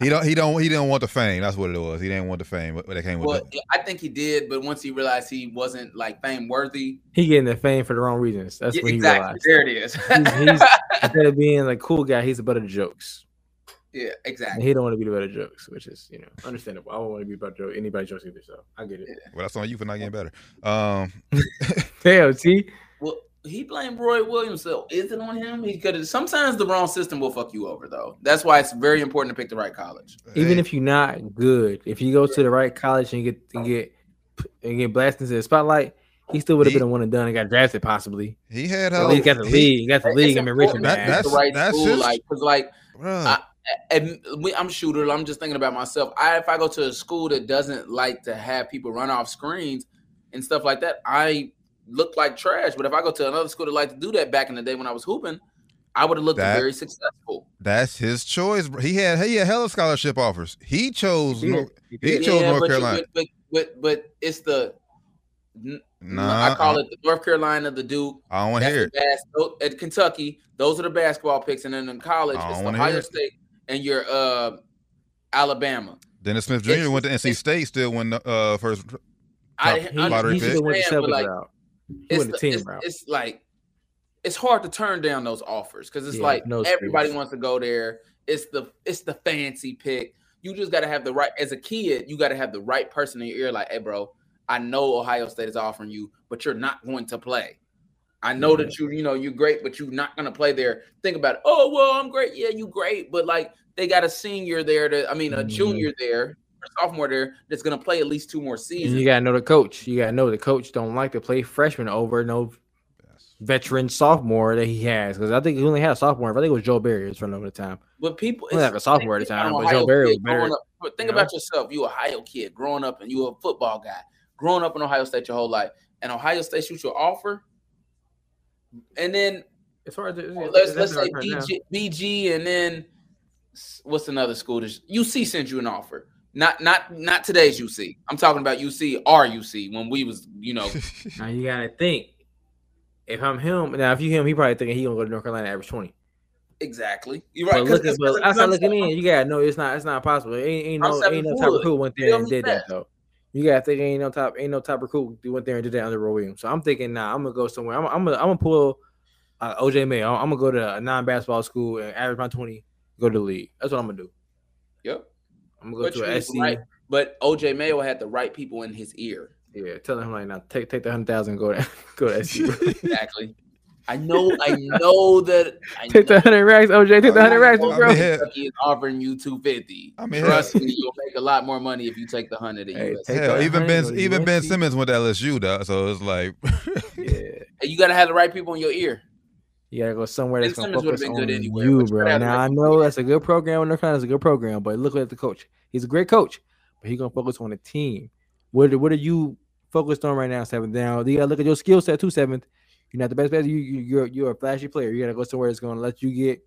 he don't he don't he didn't want the fame. That's what it was. He didn't want the fame, but that came with Well, it. I think he did, but once he realized he wasn't like fame worthy, He getting the fame for the wrong reasons. That's yeah, what he exactly. realized. There it is. He's, he's instead of being like cool guy, he's a butt of jokes. yeah, And exactly. he don't want to be the butt of jokes, which is you know understandable. I don't want to be about joke anybody jokes either, so I get it. Well, that's on you for not getting better. Um, Damn, see, Well, he blamed Roy Williams, so is it on him? He could. Sometimes the wrong system will fuck you over, though. That's why it's very important to pick the right college. even if you're not good, if you go to the right college and get and get and get blasted into the spotlight, he still would have been a one and done and got drafted possibly. he had At hell. least got the he- league, he got the league, It's and been rich That- to that's- the right that's school, his- like because like I- and we, I'm a shooter. I'm just thinking about myself. I if I go to a school that doesn't like to have people run off screens and stuff like that, I look like trash. But if I go to another school that like to do that back in the day when I was hooping, I would have looked That- very successful. that's his choice. He had he had hella scholarship offers. He chose. He North, did. he did. chose North but, Carolina. but, but but but it's the Nah, I call it the North Carolina, the Duke. I don't want to hear it. bas- at Kentucky. Those are the basketball picks, and then in college, it's don't Ohio it. State and your uh, Alabama. Dennis Smith Jr. It's- went to NC State. Still won the uh, first. I, Top I lottery he should have went the understand, but, like, route. It's, the team it's, route. it's like it's hard to turn down those offers because it's Yeah, like no everybody wants to go there. It's the it's the fancy pick. You just got to have the right as a kid. You got to have the right person in your ear. Like, hey, bro, I know Ohio State is offering you, but you're not going to play. I know that you, you know, you're great, but you're not going to play there. Think about it. Oh, well, I'm great. Yeah, you great, but like they got a senior there. To, I mean, a Mhm. junior there, sophomore there that's going to play at least two more And seasons. you gotta know the coach. You gotta know the coach don't like to play freshman over no veteran sophomore that he has. Because I think he only had a sophomore. I think it was Joe Barry was running over the time. But people, Well, it's- like a sophomore at the think time, about but Ohio Joe Barry was better, up- but think you know? about yourself. You a Ohio kid growing up, and you a football guy growing up in Ohio State your whole life, and Ohio State shoots your offer, and then It's hard to let's let's say BG, BG, and then what's another school? that UC sent you an offer. Not not not today's UC. I'm talking about UC, our UC when we was you know Now you gotta think. If I'm him, now if you him, he probably thinking he gonna go to North Carolina average twenty. exactly. You're right. But 'cause look at but it's- outside I'm looking saying- in, you gotta know it's not it's not possible. Ain't, ain't no ain't no foot. top recruit went there Feel and did that fast. though. You gotta think ain't no top ain't no top recruit who went there and did that under Roy Williams. So I'm thinking nah, I'm gonna go somewhere. I'm, I'm gonna I'm gonna pull uh, OJ Mayo. I'm, gonna go to a non basketball school and average my twenty, go to the league. That's what I'm gonna do. Yep. I'm gonna go But to you a need SC. right- But OJ Mayo had the right people in his ear. Yeah, telling him like now take take the hundred thousand, go to go to SC. Exactly. I know. I know that. I take the hundred racks, OJ. Take the hundred racks, I bro. mean, Kentucky is offering you two fifty. I mean, trust me, you'll make a lot more money if you take the hundred Hey, Hell, that even Ben hundred, even Ben Simmons went to LSU, though. So it's like, Yeah. And you got to have the right people in your ear. You gotta go somewhere that's gonna focus been on good anywhere, you, bro. gotta have the Now I know that's a good program. North Carolina's a good program, but look at the coach. He's a great coach, but he's gonna focus on the team. What what are you focused on right now, seventh? Now you gotta look at your skill set too, seventh. You're not the best player. You, you you're you're a flashy player. You gotta go somewhere that's gonna let you get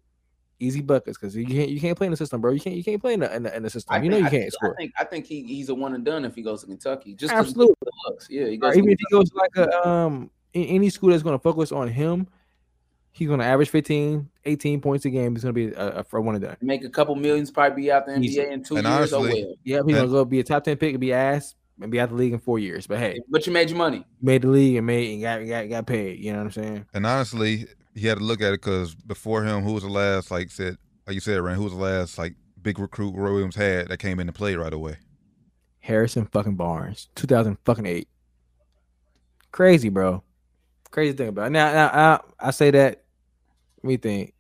easy buckets because you can't you can't play in the system, bro. You can't you can't play in the in the, in the system. I you know think- you can't think, score. I think. I think he, he's a one and done if he goes to Kentucky. Just Absolutely. of the looks. Yeah, he goes. to even if he goes like a um any school that's going to focus on him, he's going to average 15, 18 points a game. He's going to be a, a, for one and done. make a couple millions, probably be out the NBA Easy. in two And years. oh honestly- well. Yep, he's going to go be a top ten pick and be ass and be out the league in four years. But hey, But you made your money. made the league and made and got got got paid. You know what I'm saying? and honestly, he had to look at it because before him, who was the last, like said, like you said, Rand, who was the last like big recruit Roy Williams had that came into play right away? Harrison fucking Barnes, 2000 fucking eight. Crazy, bro. Crazy thing about it. Now, now I, I say that. Let me think.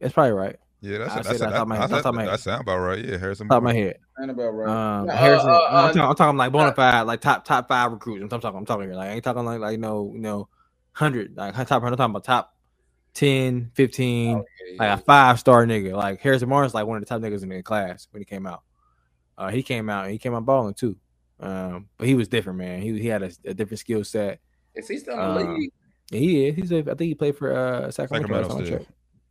That's probably right. Yeah, that's I that's said that off that, top my that's top my that, that sound about right. Yeah, Harrison. Top of my head. Ain't about right. Um, Uh, Harrison. uh, uh, I'm, talking, I'm talking like bona uh, fide, like top top five recruits. I'm talking. I'm talking here. Like I ain't talking like like no no hundred like top. hundred. I'm talking about top 10, 15, like a five star nigga. Like Harrison Barnes, like one of the top niggas in the class when he came out. Uh, he came out and he came out balling too. Um, but he was different, man. He he had a, a different skill set. Is he still in the Uh, league? He is. He's. A, I think he played for uh Sacramento. Sacramento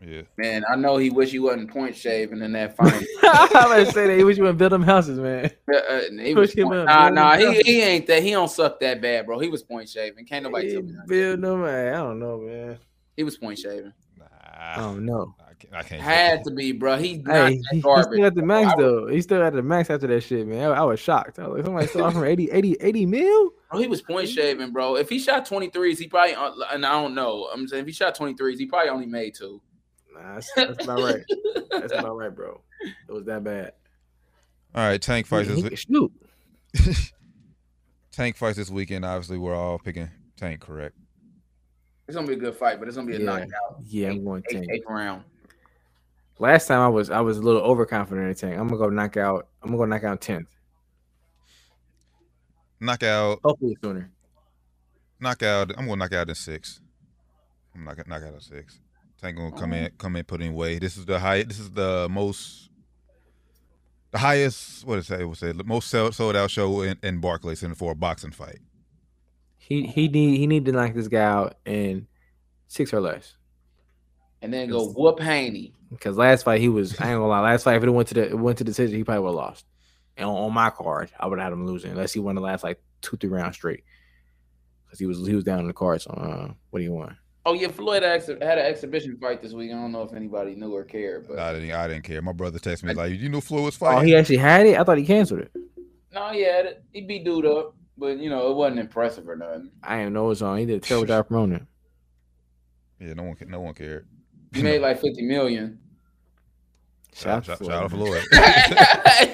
last time I still. checked. Yeah, Man, I know he wish he wasn't point shaving in that final. I'm about to say that he wish you would build them houses, man. Uh, uh, he was Push him point- up, nah, nah, he, he ain't that. He don't suck that bad, bro. He was point shaving. Can't nobody He tell me build them. Man. I don't know, man. He was point shaving. nah, I don't know. I I can't. Had to be, bro. He's not Hey, that he, he garbage. still at the max I was- though. He still at the max after that shit, man. I, I was shocked. I was like, somebody still offering 80, 80, 80 mil. Bro, he was point shaving, bro. If he shot 23s, he probably uh, and I don't know. I'm saying if he shot 23s, he probably only made two. Nah, that's, that's about right. That's about right, bro. It was that bad. All right, Tank fights He, he this week. shoot. Tank fights this weekend. Obviously, we're all picking Tank, correct? It's gonna be a good fight, but it's gonna be a Yeah. knockout. Yeah, I'm going Eighth, tank. eighth round. Last time I was I was a little overconfident in tank. I'm gonna go knock out. I'm gonna go knock out tenth. Knockout, Hopefully sooner. knockout. I'm gonna knock out in six. I'm not gonna knock out in six. Tank gonna come in, come in, put in weight. This is the high. This is the most, the highest. What is that? It was say the most sold, sold out show in, in Barclays Center for a boxing fight. He he need he need to knock this guy out in six or less. And then go whoop Haney. Because last fight he was I ain't gonna lie. Last fight if it went to the it went to the decision he probably would have lost. And on, on my card I would have had him losing unless he won the last like two three rounds straight. Because he was he was down in the cards. So, uh, what do you want? Oh yeah, Floyd had, an exhibition fight this week. I don't know if anybody knew or cared, but I didn't. I didn't care. My brother texted me like, "You knew Floyd was Oh, he actually had it. I thought he canceled it. no, he had it. He beat dude up, but you know it wasn't impressive or nothing. I didn't know it was on. He did a terrible job promoting it. yeah, no one. ca- No one cared. He made like fifty million. Shout, Shout shout, out shout to out Floyd,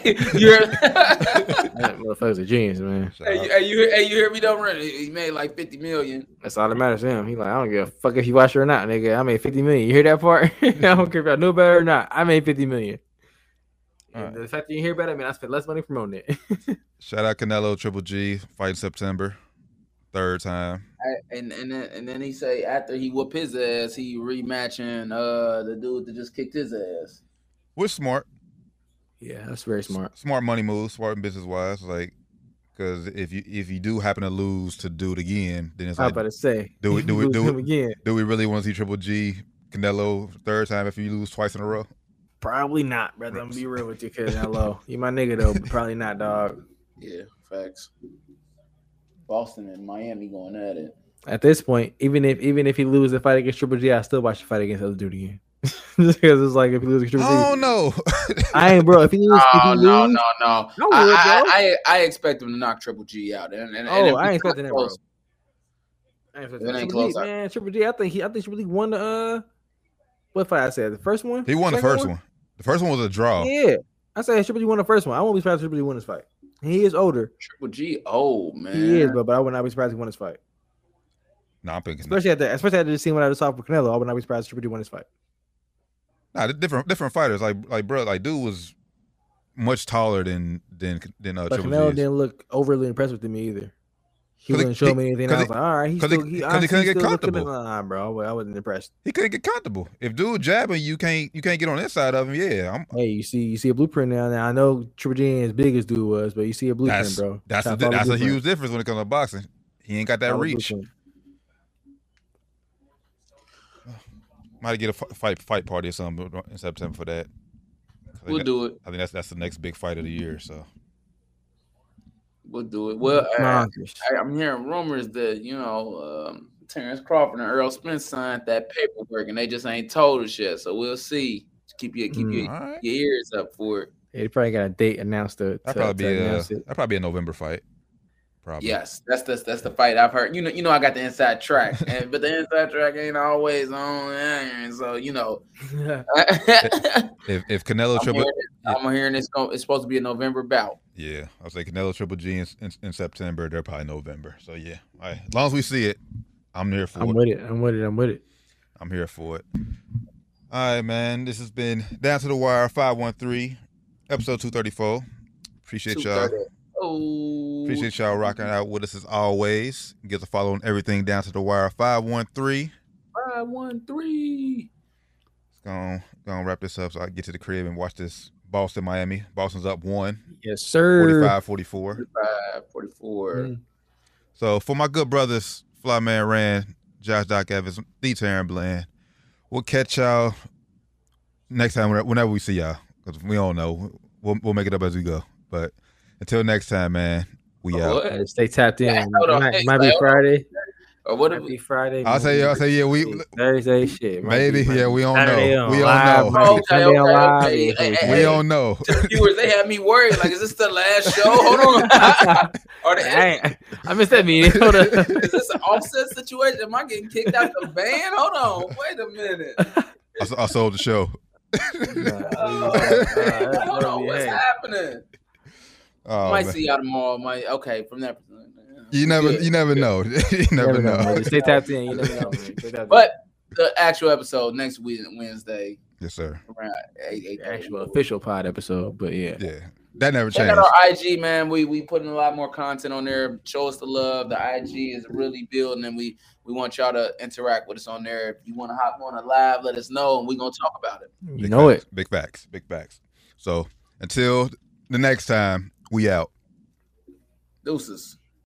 Floyd. You're- That motherfucker's a genius, man. Hey, you, hey, you, hear- hey, you hear me though? Ren? He made like fifty million. That's all that matters to him. He like, I don't give a fuck if you watch it or not, nigga. I made 50 million. You hear that part? I don't care if I knew better or not. I made 50 million. And Alright. the fact that you hear about it, I mean, I spent less money promoting it. Shout out Canelo Triple G fight in September, third time. I- And and then and then he say after he whoop his ass, he rematching uh the dude that just kicked his ass. Which smart, yeah, that's very smart. smart money move, smart business wise. Like, because if you if you do happen to lose to do it again, then it's I was like, about to say, do we- do we- do him we- again? do we really want to see Triple G Canelo third time if you lose twice in a row? Probably not, brother. I'm gonna be real with you, cause hello, you my nigga though, but probably not, dog. Yeah, facts. Boston and Miami going at it. At this point, even if even if he loses the fight against Triple G, I still watch the fight against the other dude again. Just because it's like if he loses against Triple Oh G, no! I ain't bro. If he loses, if Oh he no, lose, no, no! I I, would, I. I, I expect him to knock Triple G out. And, and, and Oh, if I ain't expecting not that, bro. I ain't It Triple ain't G, close, I- man. Triple G, I think he, I think Triple G won the uh, what fight I said the first one. he won the Second first one. The first one was a draw. Yeah, I said Triple G won the first one. I won't be surprised if Triple G won this fight. He is older. Triple G, oh man, He is, but, but I would not be surprised if he won this fight. No, I'm thinking. Especially at the especially after the scene when I just saw for Canelo, I would not be surprised if Triple G won this fight. Nah, different different fighters. Like like bro, like dude was much taller than than than uh, But Canelo didn't look overly impressive to me either. He- wasn't showing he- me anything. I was he- like, all right, he's he- still, he, 'cause he couldn't get comfortable. Nah, bro, I wasn't impressed. He couldn't get comfortable. If dude jabbing, you can't you can't get on the inside of him. Yeah, I'm. Hey, you see, you see a blueprint now. Now I know Triple G as big as dude was, but you see a blueprint, That's bro. that's a, Gotta follow the that's a huge difference when it comes to boxing. He ain't got that reach. blueprint. Might get a fight fight party or something in September for that. We'll that- do it. I think that's that's the next big fight of the year. So We'll do it. Well, I, Monsters. I, I'm hearing rumors that you know um, Terrence Crawford and Errol Spence signed that paperwork, and they just ain't told us yet. So we'll see. Keep your keep Mm. your, all right, your ears up for it. Yeah, they probably got a date announced to, to, that probably to be a announce it. that probably be a November fight. Probably. Yes, that's that's that's the fight I've heard. You know, you know, I got the inside track, and but the inside track ain't always on. And so you know, If if Canelo Triple, hearing, I'm hearing it's going, it's supposed to be a November bout. yeah, I was say Canelo Triple G in, in, in September. They're probably November. So yeah, all right. As long as we see it, I'm here for I'm it. with it. I'm with it. I'm with it. I'm here for it. All right, man. This has been Down to the Wire 513, episode 234. Appreciate y'all. 230. Oh, Appreciate y'all rocking out with us as always. Get us a follow on everything Down to the Wire 513. five one three. Let's go gonna wrap this up so I can get to the crib and watch this Boston Miami. Boston's up one, Yes, sir. 45 44. 45, 44. Mm. So for my good brothers, Flyman Rand, Josh Doc Evans, the Taryn Bland, we'll catch y'all next time whenever we see y'all. Because we don't know. We'll, we'll make it up as we go. But until next time, man, we out. What? Stay tapped in. Hey, hold on. might, Hey, might be. Friday. Or what if be Friday. I'll say, I'll say, yeah, we Thursday shit. might maybe, yeah, we don't Saturday know. on We don't live, know. Okay, okay, okay. yeah, Hey, yeah. we hey, don't know. the viewers? They had me worried. Like, is this the last show? Hold on. Are they, I, missed that meeting. Hold on. is this an offset situation? Am I getting kicked out the van? Hold on. Wait a minute. I sold the show. Oh, hold on. What's happening? Oh, might man. see y'all tomorrow. Might okay from that. You never, Good. you never know. you never know. man. Stay tapped in. You never know. Man. Stay tapped in. But the actual episode next week, Wednesday, Yes, sir. around eight, eight The actual official pod episode, but yeah. Yeah, that never Check changed. out our IG, man. We we putting a lot more content on there. Show us the love. The IG is really building, and we we want y'all to interact with us on there. If you want to hop on a live, let us know, and we're gonna talk about it. You Big know facts, it. Big facts. Big facts. So until the next time, we out. Deuces.